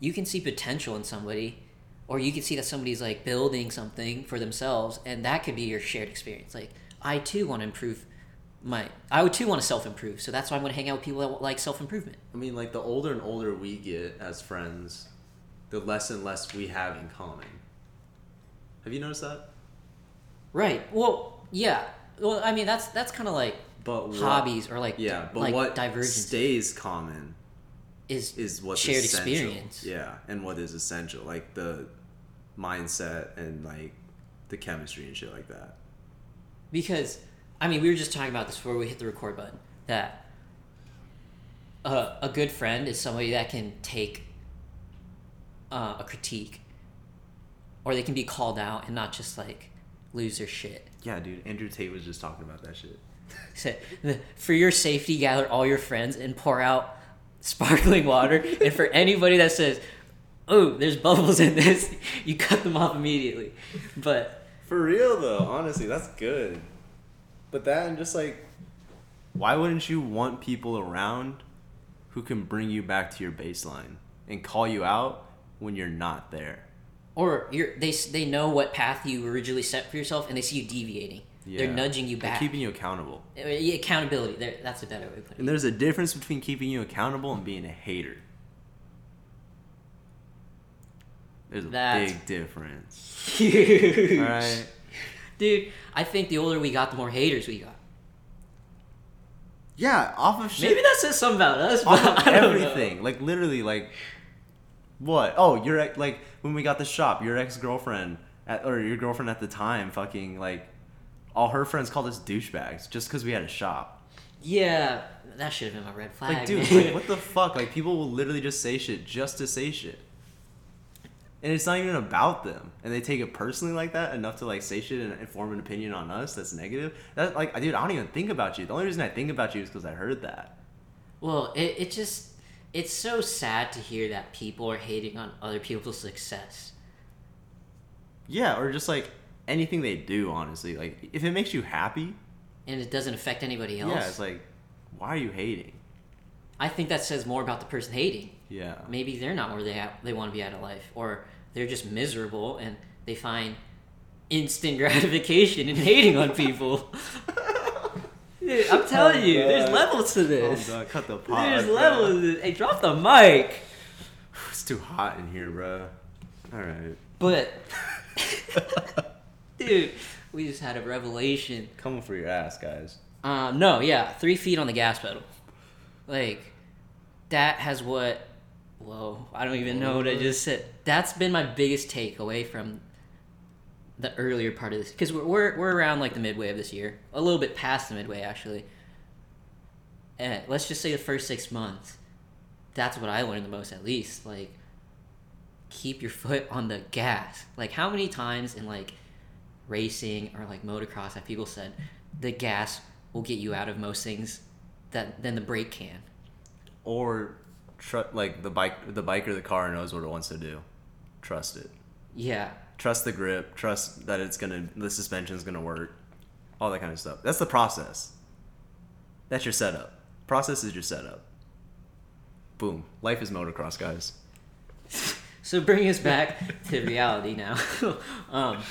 you can see potential in somebody or you can see that somebody's like building something for themselves and that could be your shared experience like i too want to improve my i would too want to self-improve so that's why i'm going to hang out with people that like self-improvement I mean like the older and older we get as friends, the less and less we have in common. Have you noticed that? right well yeah well i mean that's that's kind of like But what- hobbies or like Yeah, but like what divergence stays common is is what's shared essential. experience. Yeah, and what is essential, like the mindset and like the chemistry and shit like that. because I mean we were just talking about this before we hit the record button that uh, a good friend is somebody that can take uh, a critique or they can be called out and not just like lose their shit. Yeah, dude. Andrew Tate was just talking about that shit. For your safety, gather all your friends and pour out sparkling water. and for anybody that says, "Oh, there's bubbles in this," you cut them off immediately. But For real though, honestly, that's good. But that and just like, why wouldn't you want people around who can bring you back to your baseline and call you out when you're not there? or you're they they know what path you originally set for yourself and they see you deviating. They're nudging you They're back. keeping you accountable. Uh, yeah, accountability. That's a better way to put it. And there's a difference between keeping you accountable and being a hater. There's a That's- big difference. Huge. All right. Dude, I think the older we got, the more haters we got. Yeah, off of shit. Maybe that says something about us, off of I don't know. everything. Like literally, like what? Oh, your ex- like when we got the shop, your ex girlfriend or your girlfriend at the time, fucking like all her friends called us douchebags just because we had a shop. Yeah, that should have been my red flag. Like, dude, like what the fuck? Like people will literally just say shit just to say shit. And it's not even about them, and they take it personally like that enough to like say shit and, and form an opinion on us that's negative. That like, dude, I don't even think about you. The only reason I think about you is because I heard that. Well, it, it just it's so sad to hear that people are hating on other people's success. Yeah, or just like anything they do, honestly. Like if it makes you happy, And it doesn't affect anybody else. yeah, it's like, why are you hating? I think that says more about the person hating. Yeah. Maybe they're not where they ha- they want to be out of life, or they're just miserable and they find instant gratification in hating on people. Dude, I'm telling you, there's levels to Oh this. god, cut the pot. there's levels. To this. Hey, drop the mic. It's too hot in here, bro. All right. But, dude, we just had a revelation. Coming for your ass, guys. Um, no, yeah, three feet on the gas pedal. Like, that has what. Whoa, I don't even know what I just said. That's been my biggest takeaway from the earlier part of this. Because we're, we're, we're around like the midway of this year. A little bit past the midway, actually. And let's just say the first six months. That's what I learned the most, at least. Like, keep your foot on the gas. Like, how many times in like racing or like motocross have people said the gas will get you out of most things that than the brake can? Or, tr- like the bike, the bike or the car knows what it wants to do. Trust it. Yeah, Trust the grip. Trust that it's gonna, the suspension's gonna work. All that kind of stuff. That's the process. That's your setup. Process is your setup. Boom. Life is motocross, guys. So bring us back to reality now. um,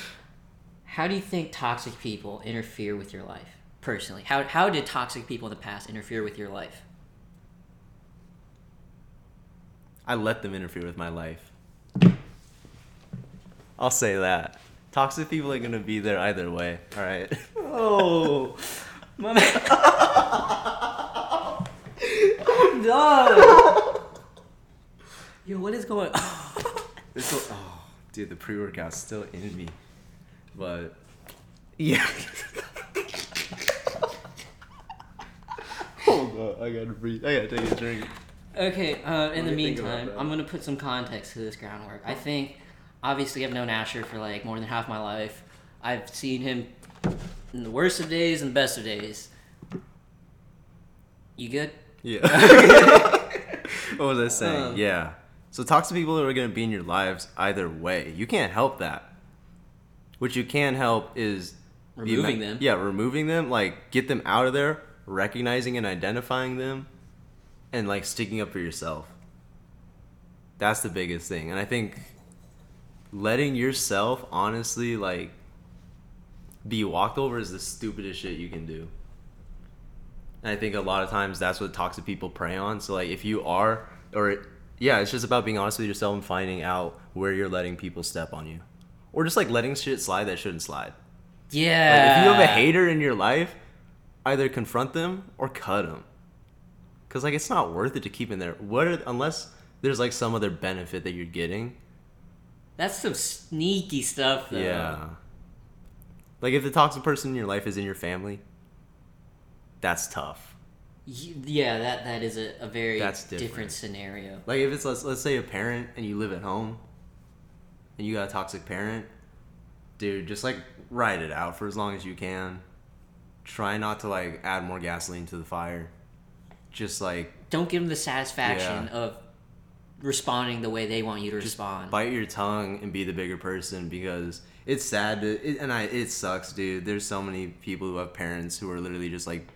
how do you think toxic people interfere with your life personally? How how did toxic people in the past interfere with your life? I let them interfere with my life. I'll say that. Toxic people are gonna be there either way. All right. Oh, my man. I'm done. Yo, what is going? on? It's so, oh, dude, the pre workout's still in me, but yeah. Hold on, I gotta breathe. I gotta take a drink. Okay, uh, in the do you think about meantime. I'm gonna put some context to this groundwork. I think, obviously, I've known Asher for like more than half my life. I've seen him in the worst of days and the best of days. You good? Yeah. what was I saying? Um, yeah. So talk to people that are gonna be in your lives either way. You can't help that. What you can help is Removing them. Yeah, removing them. Like get them out of there, recognizing and identifying them, and like sticking up for yourself. That's the biggest thing, and I think letting yourself honestly like be walked over is the stupidest shit you can do. And I think a lot of times that's what toxic people prey on. So like if you are or yeah, it's just about being honest with yourself and finding out where you're letting people step on you. Or just like letting shit slide that shouldn't slide. Like, Yeah. if you have a hater in your life, either confront them or cut them. Cuz like it's not worth it to keep in there. What are, unless there's like some other benefit that you're getting. That's some sneaky stuff, though. Yeah. Like if the toxic person in your life is in your family, that's tough. Yeah, that that is a, a very That's different. different. scenario. Like if it's let's, let's say a parent and you live at home and you got a toxic parent, dude, just like ride it out for as long as you can. Try not to like add more gasoline to the fire. Just like Don't give them the satisfaction Yeah. of responding the way they want you to just respond. bite your tongue and be the bigger person because it's sad to it, and I it sucks, dude. There's so many people who have parents who are literally just like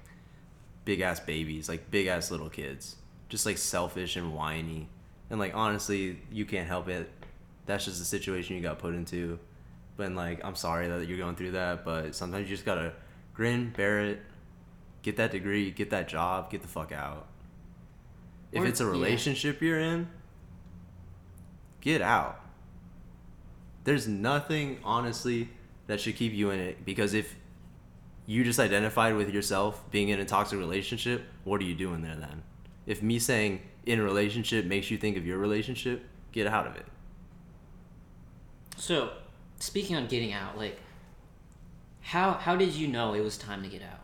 big ass babies, like big ass little kids, just like selfish and whiny. And like honestly, you can't help it. That's just the situation you got put into. But like, I'm sorry that you're going through that, but sometimes you just gotta grin, bear it, get that degree, get that job, get the fuck out. If Or- it's a yeah. relationship you're in, get out. There's nothing, honestly, that should keep you in it because if you just identified with yourself being in a toxic relationship, what are you doing there then? If me saying in a relationship makes you think of your relationship, get out of it. So, speaking on getting out, like, how how did you know it was time to get out?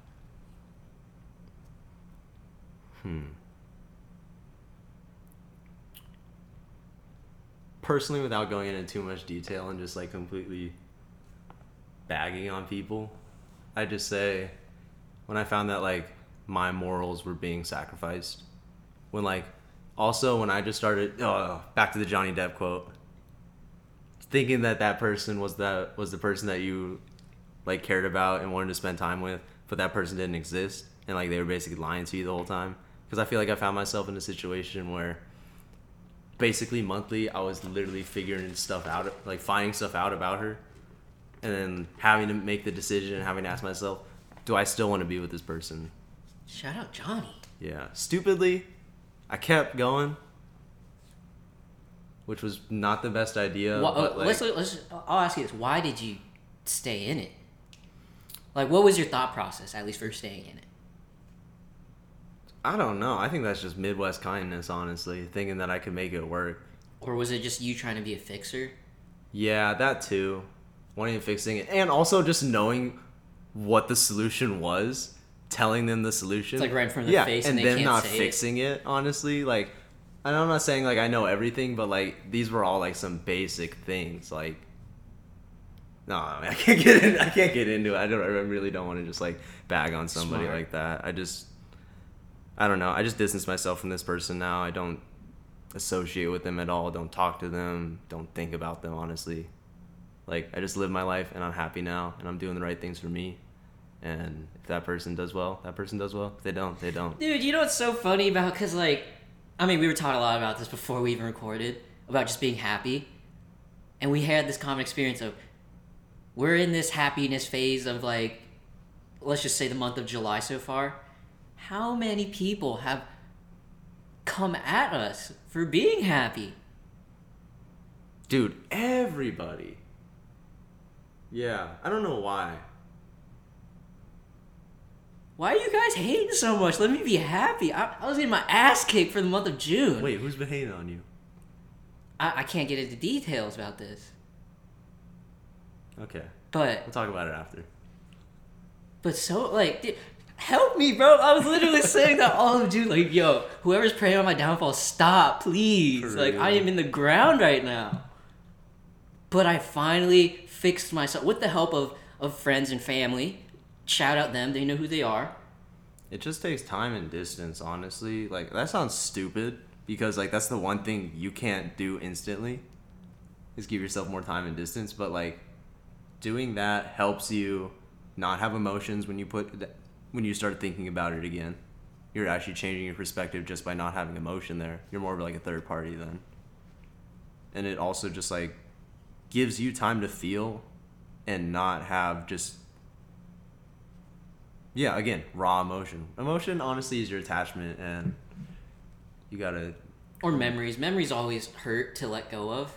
Hmm. Personally, without going into too much detail and just like completely bagging on people, I just say when I found that like my morals were being sacrificed, when like Also, when I just started, oh, back to the Johnny Depp quote, thinking that that person was that was the person that you like cared about and wanted to spend time with, but that person didn't exist, and like they were basically lying to you the whole time. Because I feel like I found myself in a situation where basically monthly I was literally figuring stuff out, like finding stuff out about her, and then having to make the decision and having to ask myself, do I still want to be with this person? Shout out Johnny. Yeah. Stupidly, I kept going, which was not the best idea. But, uh, like, let's, let's. I'll ask you this: Why did you stay in it? Like, what was your thought process, at least for staying in it? I don't know. I think that's just Midwest kindness, honestly, thinking that I could make it work. Or was it just you trying to be a fixer? Yeah, that too. Wanting to fixing it, and also just knowing what the solution was, telling them the solution. It's like right in front of their yeah, face and, and they then can't not say it. fixing it. Honestly, like, and I'm not saying like I know everything, but like these were all like some basic things. Like, no, I, mean, I can't get in, I can't get into it. I don't. I really don't want to just like bag on somebody Smart. like that. I just, I don't know. I just distance myself from this person now. I don't associate with them at all. Don't talk to them. Don't think about them. Honestly, like I just live my life and I'm happy now and I'm doing the right things for me. And if that person does well, that person does well. If they don't, they don't. Dude, you know what's so funny about? Because like, I mean, we were talking a lot about this before we even recorded about just being happy, and we had this common experience of we're in this happiness phase of like, let's just say the month of July so far. How many people have come at us for being happy? Dude, everybody. Yeah, I don't know why. Why are you guys hating so much? Let me be happy. I, I was getting my ass kicked for the month of June. Wait, who's been hating on you? I, I can't get into details about this, Okay, but we'll talk about it after. But so like, dude, help me, bro. I was literally saying that all of June. Like, yo, whoever's praying on my downfall, stop, please. For like, I am in the ground right now. But I finally fixed myself with the help of of friends and family. Shout out them; they know who they are. It just takes time and distance, honestly. Like that sounds stupid because like that's the one thing you can't do instantly. Is give yourself more time and distance, but like doing that helps you not have emotions when you put when you start thinking about it again. You're actually changing your perspective just by not having emotion there. You're more of like a third party then. And it also just like gives you time to feel and not have just yeah, again, raw emotion. Emotion, honestly, is your attachment, and you gotta, Or memories. Memories always hurt to let go of.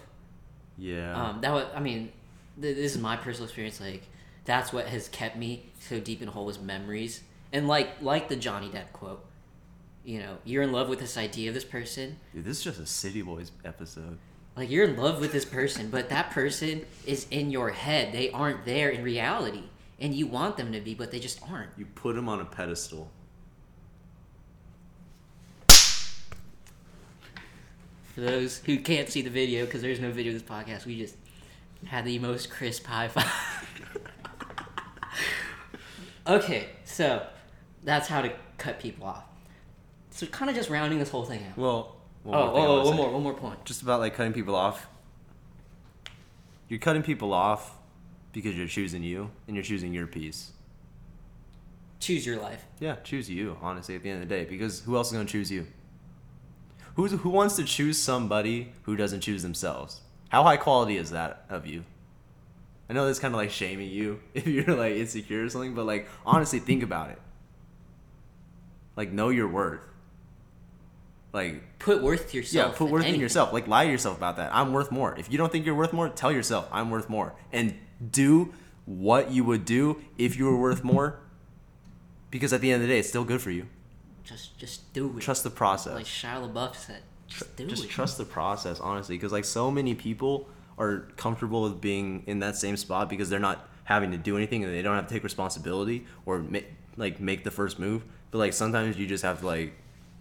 yeah. Um, that was, I mean, th- this is my personal experience. Like, that's what has kept me so deep in a hole was memories. And like, like the Johnny Depp quote, you know, you're in love with this idea of this person. Dude, this is just a City Boys episode. Like, you're in love with this person, but that person is in your head. They aren't there in reality, and you want them to be, but they just aren't. You put them on a pedestal. For those who can't see the video, because there's no video of this podcast, we just had the most crisp high five. okay, so that's how to cut people off. So kind of just rounding this whole thing out. Well, one oh, more oh, oh, one more, one more point. Just about like cutting people off. You're cutting people off because you're choosing you, and you're choosing your peace. Choose your life. Yeah, choose you, honestly, at the end of the day, because who else is gonna choose you? Who's who wants to choose somebody who doesn't choose themselves? How high quality is that of you? I know that's kind of like shaming you if you're like insecure or something, but like honestly, think about it. Like know your worth. Like Put worth to yourself. yeah, put worth in yourself. Like lie to yourself about that. I'm worth more. If you don't think you're worth more, tell yourself I'm worth more, and do what you would do if you were worth more. Because at the end of the day, it's still good for you. Just, just do it. Trust the process. Like Shia LaBeouf said. Just do just it. Just trust the process honestly because like so many people are comfortable with being in that same spot because they're not having to do anything and they don't have to take responsibility or ma- like make the first move but like sometimes you just have to like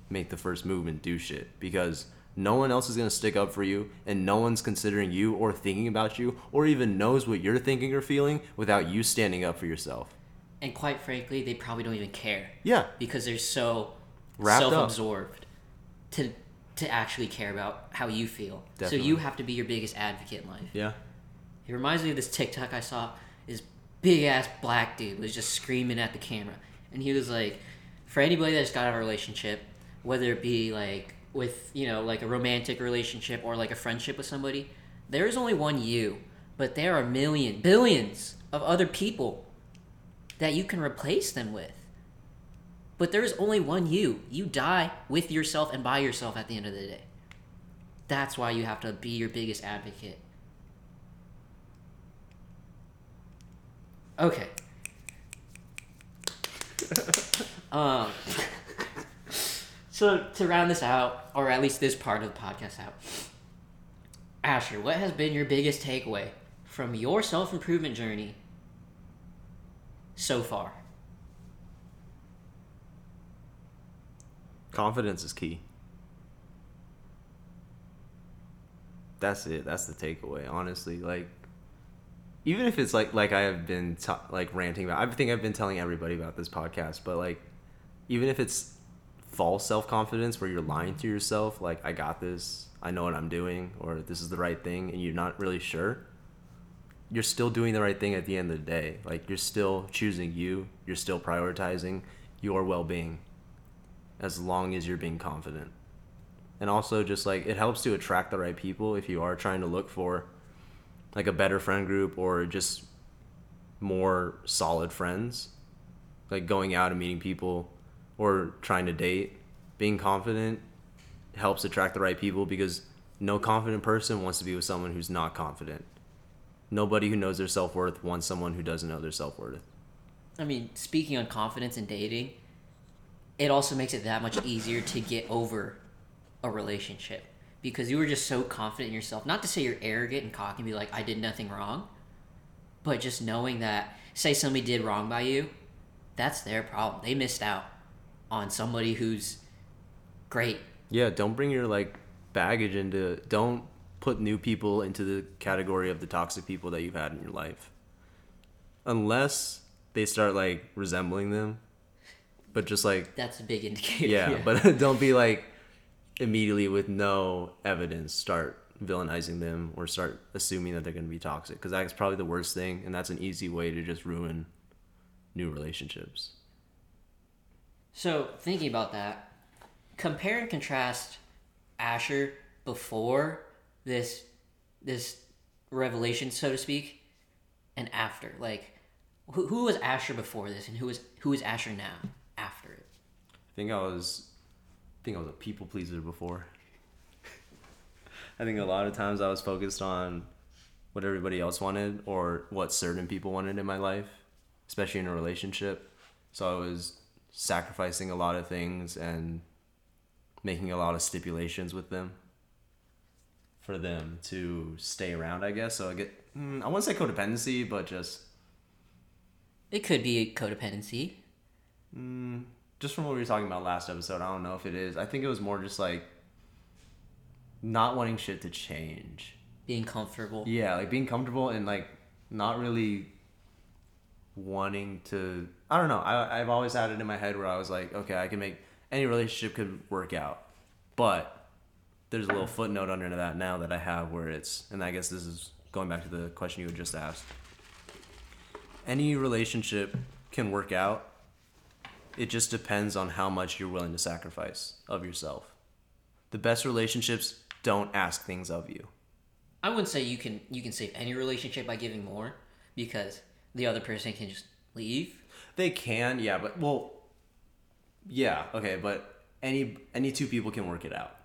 make the first move and do shit because no one else is going to stick up for you and no one's considering you or thinking about you or even knows what you're thinking or feeling without you standing up for yourself And quite frankly, they probably don't even care yeah because they're so Wrapped self-absorbed to to actually care about how you feel. So you have to be your biggest advocate in life. Yeah. It reminds me of this TikTok I saw. This big ass black dude was just screaming at the camera, and he was like, "For anybody that's got a relationship, whether it be like with you know like a romantic relationship or like a friendship with somebody, there is only one you, but there are million, billions of other people that you can replace them with. But there is only one you. You die with yourself and by yourself at the end of the day. That's why you have to be your biggest advocate." Okay. um. So to round this out, or at least this part of the podcast out, Asher, what has been your biggest takeaway from your self improvement journey so far? Confidence is key. That's it. That's the takeaway. Honestly, like even if it's like like I have been like ranting about. I think I've been telling everybody about this podcast, but like even if it's false self confidence where you're lying to yourself, like I got this, I know what I'm doing, or this is the right thing, and you're not really sure. You're still doing the right thing at the end of the day. Like you're still choosing you. You're still prioritizing your well being as long as you're being confident. And also just like it helps to attract the right people if you are trying to look for like a better friend group or just more solid friends. Like going out and meeting people or trying to date, being confident helps attract the right people because no confident person wants to be with someone who's not confident. Nobody who knows their self worth wants someone who doesn't know their self worth. I mean, speaking on confidence and dating, it also makes it that much easier to get over a relationship because you were just so confident in yourself. Not to say you're arrogant and cocky and be like, I did nothing wrong, but just knowing that, say somebody did wrong by you, that's their problem. They missed out on somebody who's great. Yeah, don't bring your like baggage into don't put new people into the category of the toxic people that you've had in your life. Unless they start like resembling them. But just like That's a big indicator. yeah, but don't be like immediately with no evidence start villainizing them or start assuming that they're going to be toxic because that's probably the worst thing and that's an easy way to just ruin new relationships. So thinking about that, compare and contrast Asher before this this revelation, so to speak, and after. Like, who, who was Asher before this, and who is who is Asher now after it? I think I was I think I was a people pleaser before. I think a lot of times I was focused on what everybody else wanted or what certain people wanted in my life, especially in a relationship. So I was sacrificing a lot of things and making a lot of stipulations with them for them to stay around, I guess. So I get mm, I wouldn't say codependency, but just It could be codependency. Mm, just from what we were talking about last episode, I don't know if it is. I think it was more just like not wanting shit to change. being comfortable. Yeah, like being comfortable and like not really wanting to. I don't know. I I've always had it in my head where I was like, okay, I can make any relationship could work out, but there's a little footnote under that now that I have where it's, and I guess this is going back to the question you had just asked. Any relationship can work out. It just depends on how much you're willing to sacrifice of yourself. The best relationships don't ask things of you. I wouldn't say you can you can save any relationship by giving more because the other person can just leave. They can, yeah, but well, yeah, okay, but any any two people can work it out.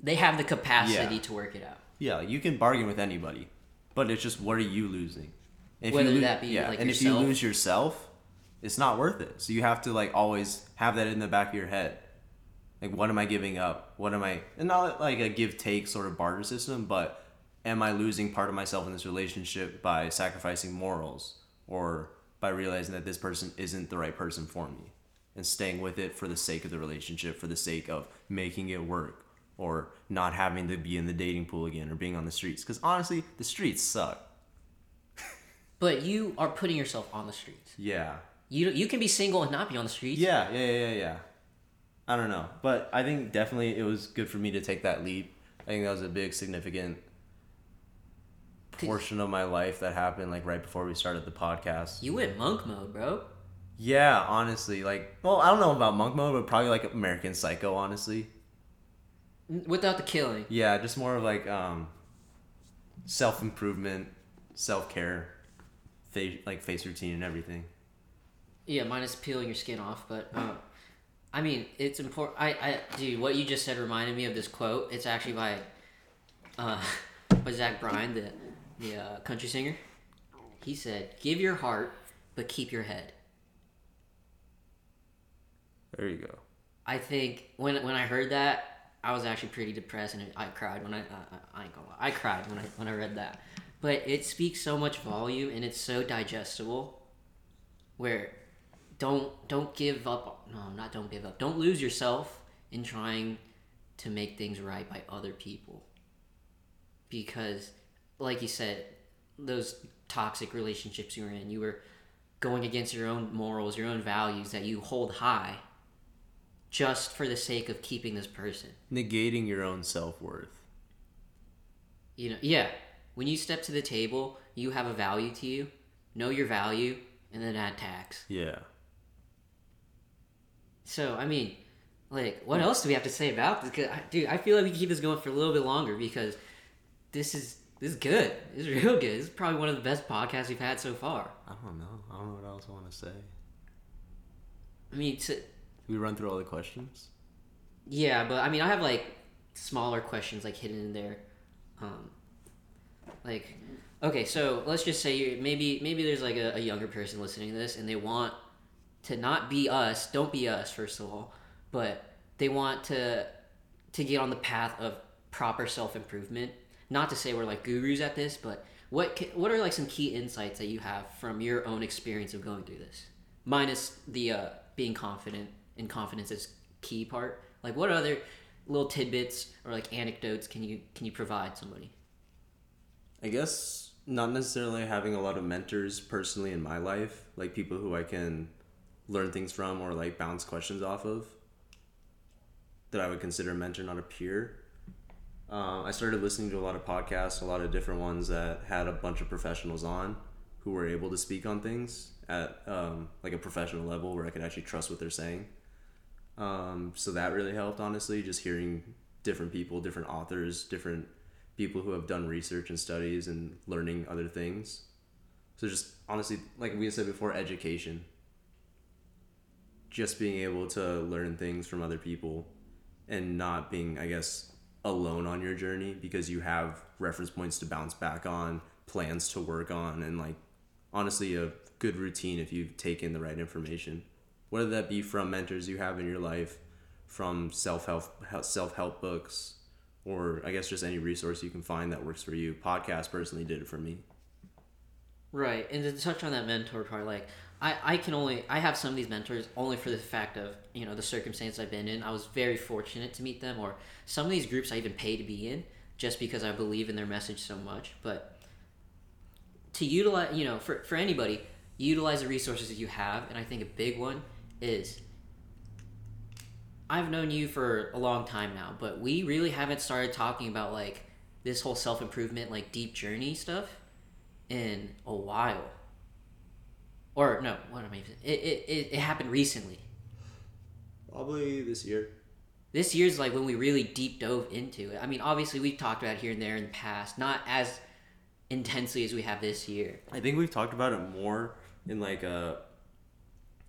They have the capacity Yeah. to work it out. Yeah, you can bargain with anybody, but it's just what are you losing? If Whether you that be, like, and if you lose yourself, it's not worth it. So you have to like always have that in the back of your head. Like, what am I giving up? What am I? And not like a give take sort of barter system, but am I losing part of myself in this relationship by sacrificing morals or by realizing that this person isn't the right person for me and staying with it for the sake of the relationship, for the sake of making it work or not having to be in the dating pool again or being on the streets? Because honestly, the streets suck. But you are putting yourself on the streets. Yeah. You you can be single and not be on the streets. Yeah, yeah, yeah, yeah, yeah. I don't know, but I think definitely it was good for me to take that leap. I think that was a big significant portion of my life that happened like right before we started the podcast. You went monk mode, bro. Yeah, honestly, like, well, I don't know about monk mode, but probably like American Psycho, honestly. Without the killing. Yeah, just more of like um, self improvement, self care, face like face routine and everything. Yeah, minus peeling your skin off, but uh, I mean, it's important. I, I, dude, what you just said reminded me of this quote. It's actually by, uh, by Zach Bryan, the, the uh, country singer. He said, "Give your heart, but keep your head." There you go. I think when when I heard that, I was actually pretty depressed and I cried when I I, I ain't gonna lie, I cried when I when I read that. But it speaks so much volume and it's so digestible. Where don't don't give up. No, not don't give up. Don't lose yourself in trying to make things right by other people. Because, like you said, those toxic relationships you were in, you were going against your own morals, your own values that you hold high just for the sake of keeping this person. Negating your own self worth. You know, yeah. When you step to the table, you have a value to you. Know your value, and then add tax. Yeah. So I mean, like, what else do we have to say about this? 'Cause I- dude, I feel like we can keep this going for a little bit longer because this is this is good. This is real good. This is probably one of the best podcasts we've had so far. I don't know. I don't know what else I want to say. I mean, to, we run through all the questions? Yeah, but I mean, I have like smaller questions like hidden in there. Um, like, okay, so let's just say you maybe maybe there's like a, a younger person listening to this and they want to not be us. Don't be us, first of all, but they want to to get on the path of proper self improvement. Not to say we're like gurus at this, but what what are like some key insights that you have from your own experience of going through this, minus the uh, being confident and confidence is key part. Like what other little tidbits or like anecdotes can you can you provide somebody? I guess not necessarily having a lot of mentors personally in my life, like people who I can learn things from or like bounce questions off of that I would consider a mentor, not a peer. Uh, I started listening to a lot of podcasts, a lot of different ones that had a bunch of professionals on who were able to speak on things at um, like a professional level where I could actually trust what they're saying. Um, so that really helped, honestly, just hearing different people, different authors, different people who have done research and studies and learning other things. So just honestly, like we said before, education. Just being able to learn things from other people and not being, I guess, alone on your journey because you have reference points to bounce back on, plans to work on, and like honestly, a good routine if you've taken the right information. Whether that be from mentors you have in your life, from self help self help books, or I guess just any resource you can find that works for you. Podcast personally did it for me. Right, and to touch on that mentor part, like I, I can only I have some of these mentors only for the fact of you know the circumstance I've been in. I was very fortunate to meet them, or some of these groups I even pay to be in just because I believe in their message so much. But to utilize, you know, for for anybody, utilize the resources that you have, and I think a big one is I've known you for a long time now, but we really haven't started talking about like this whole self improvement, like deep journey stuff in a while. Or no, what am I? Even, it, it it it happened recently. Probably this year. This year's like when we really deep dove into it. I mean, obviously we've talked about it here and there in the past, not as intensely as we have this year. I think we've talked about it more in like a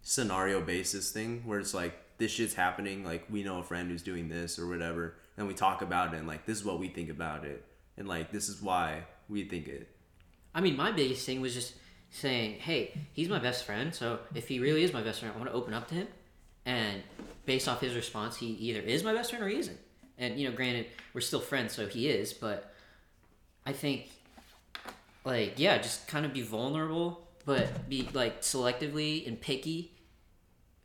scenario basis thing where it's like this shit's happening, like we know a friend who's doing this or whatever, and we talk about it and like this is what we think about it. And like this is why we think it. I mean, my biggest thing was just saying, "Hey, he's my best friend, so if he really is my best friend, I want to open up to him." And based off his response, he either is my best friend or he isn't. And you know, granted, we're still friends, so he is. But I think, like, yeah, just kind of be vulnerable, but be like selectively and picky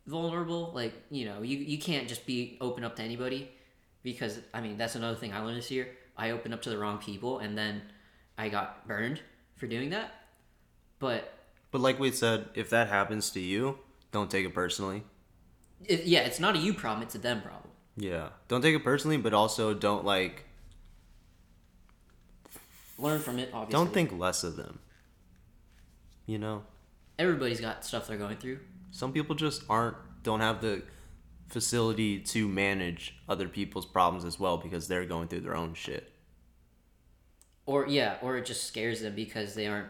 vulnerable. Like, you know, you you can't just be open up to anybody because I mean that's another thing I learned this year. I opened up to the wrong people, and then I got burned for doing that. But But like we said, if that happens to you, don't take it personally. It, yeah, it's not a you problem; it's a them problem. Yeah. Don't take it personally, but also don't like Learn from it. Obviously, don't think less of them. You know, everybody's got stuff they're going through. some people just aren't don't have the facility to manage other people's problems as well because they're going through their own shit. Or yeah, or it just scares them because they aren't.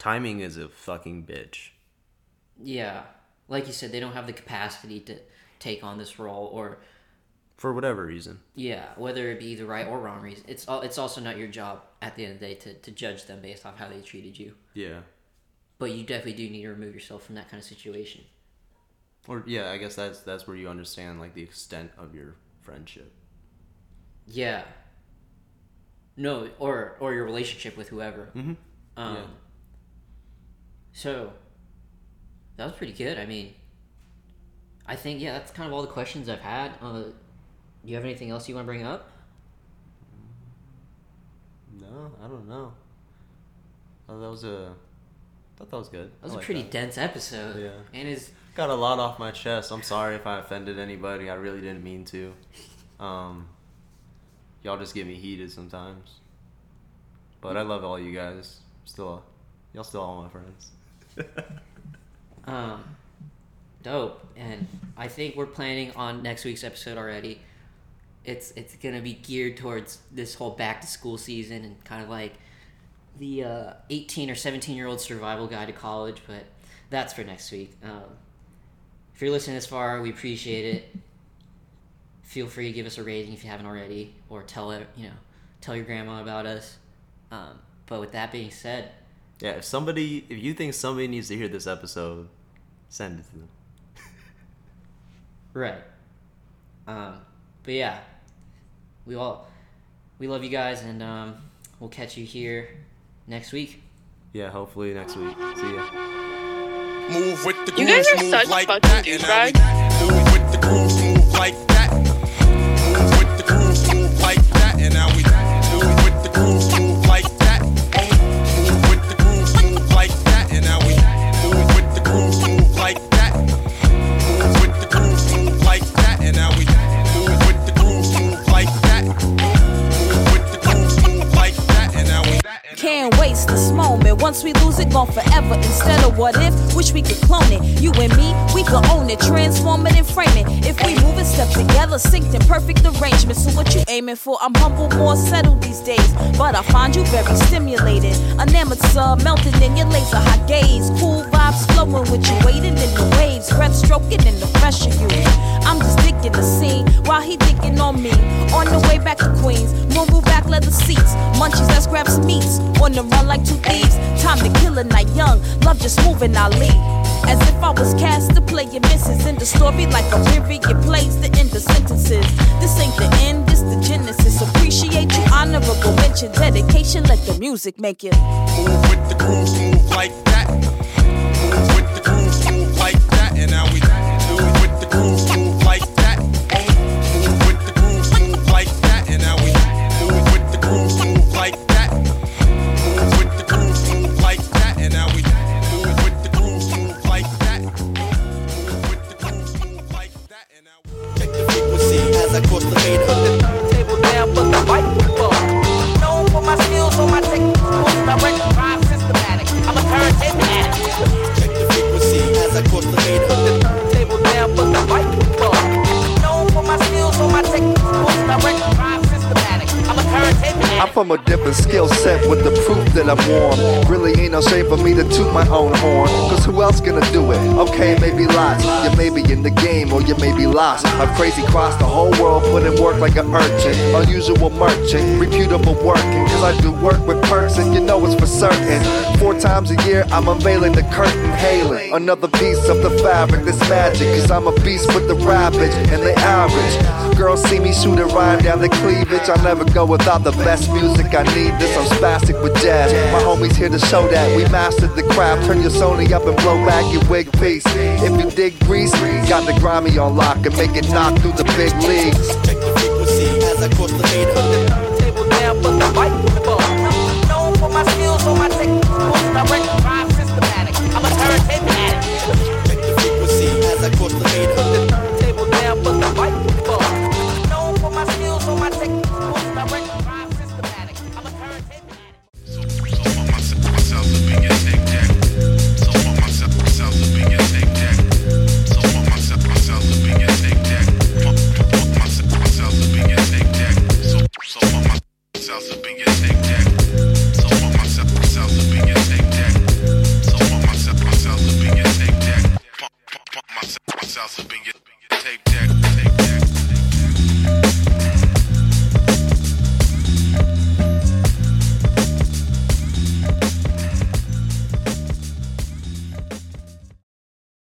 Timing is a fucking bitch. Yeah, like you said, they don't have the capacity to take on this role, or For whatever reason. yeah, whether it be the right or wrong reason. It's al- it's also not your job at the end of the day to, to judge them based off how they treated you. Yeah. But you definitely do need to remove yourself from that kind of situation. Or yeah, I guess that's that's where you understand like the extent of your friendship. Yeah. No, or or your relationship with whoever. Mhm. Um, Yeah. So, that was pretty good. I mean, I think yeah, that's kind of all the questions I've had. Uh, do you have anything else you want to bring up? No, I don't know. Oh, that was a. Thought that was good. That was I a like pretty that. dense episode. Yeah. And is Got a lot off my chest. I'm sorry if I offended anybody. I really didn't mean to. Um, y'all just get me heated sometimes. But I love all you guys. Still, y'all still all my friends. um, dope. And I think we're planning on next week's episode already. It's it's gonna be geared towards this whole back to school season and kind of like the uh, 18 or 17 year old survival guide to college, but that's for next week. Um, if you're listening this far, we appreciate it. Feel free to give us a rating if you haven't already, or tell it, you know, tell your grandma about us. Um, but with that being said, Yeah, if somebody, if you think somebody needs to hear this episode, send it to them. Right. Um, but yeah, we all we love you guys, and um, we'll catch you here next week. Yeah, hopefully next week. See ya. Move with the You guys are move such like fucking that, and now we douchebags. Move with the grooves, move like that. Move with the grooves, move like that, and now we Can't waste this moment. Once we lose it, gone forever. Instead of what if, wish we could clone it. You and me, we could own it, transform it and frame it. If we move and step together, synced in perfect arrangement. So what you aiming for? I'm humble, more settled these days, but I find you very stimulated. Enamored, sir, melting in your laser hot gaze. Cool vibes flowing with you, waiting in the waves, breath stroking in the fresh of you. I'm just digging the scene while he digging on me. On the way back to Queens, move back leather seats, munchies, let's grab some meats. On the run like two thieves, time to kill a night young. Love just moving, I leave. As if I was cast to play your misses in the story like a period plays the end of sentences. This ain't the end, this the genesis. Appreciate you, honorable mention, dedication. Let the music make it. Move with the grooves, move like that. Move with the grooves, move like that, and now we A crazy cross the whole world, put in work like an urchin. Unusual merchant, reputable working. Cause I do work with perks and you know it's for certain. Four times a year, I'm unveiling the curtain, hailing. Another piece of the fabric that's magic. Cause I'm a beast with the ravage and the average. Girls see me shoot a rhyme down the cleavage. I never go without the best music. I need this. I'm spastic with jazz. My homies here to show that we mastered the craft. Turn your Sony up and blow back your wig piece. If you dig grease, got the grimy on lock and make it knock through the big leagues. Check the frequency as I cross the meter. Table down, but the microphone. Known for my skills on my techniques, direct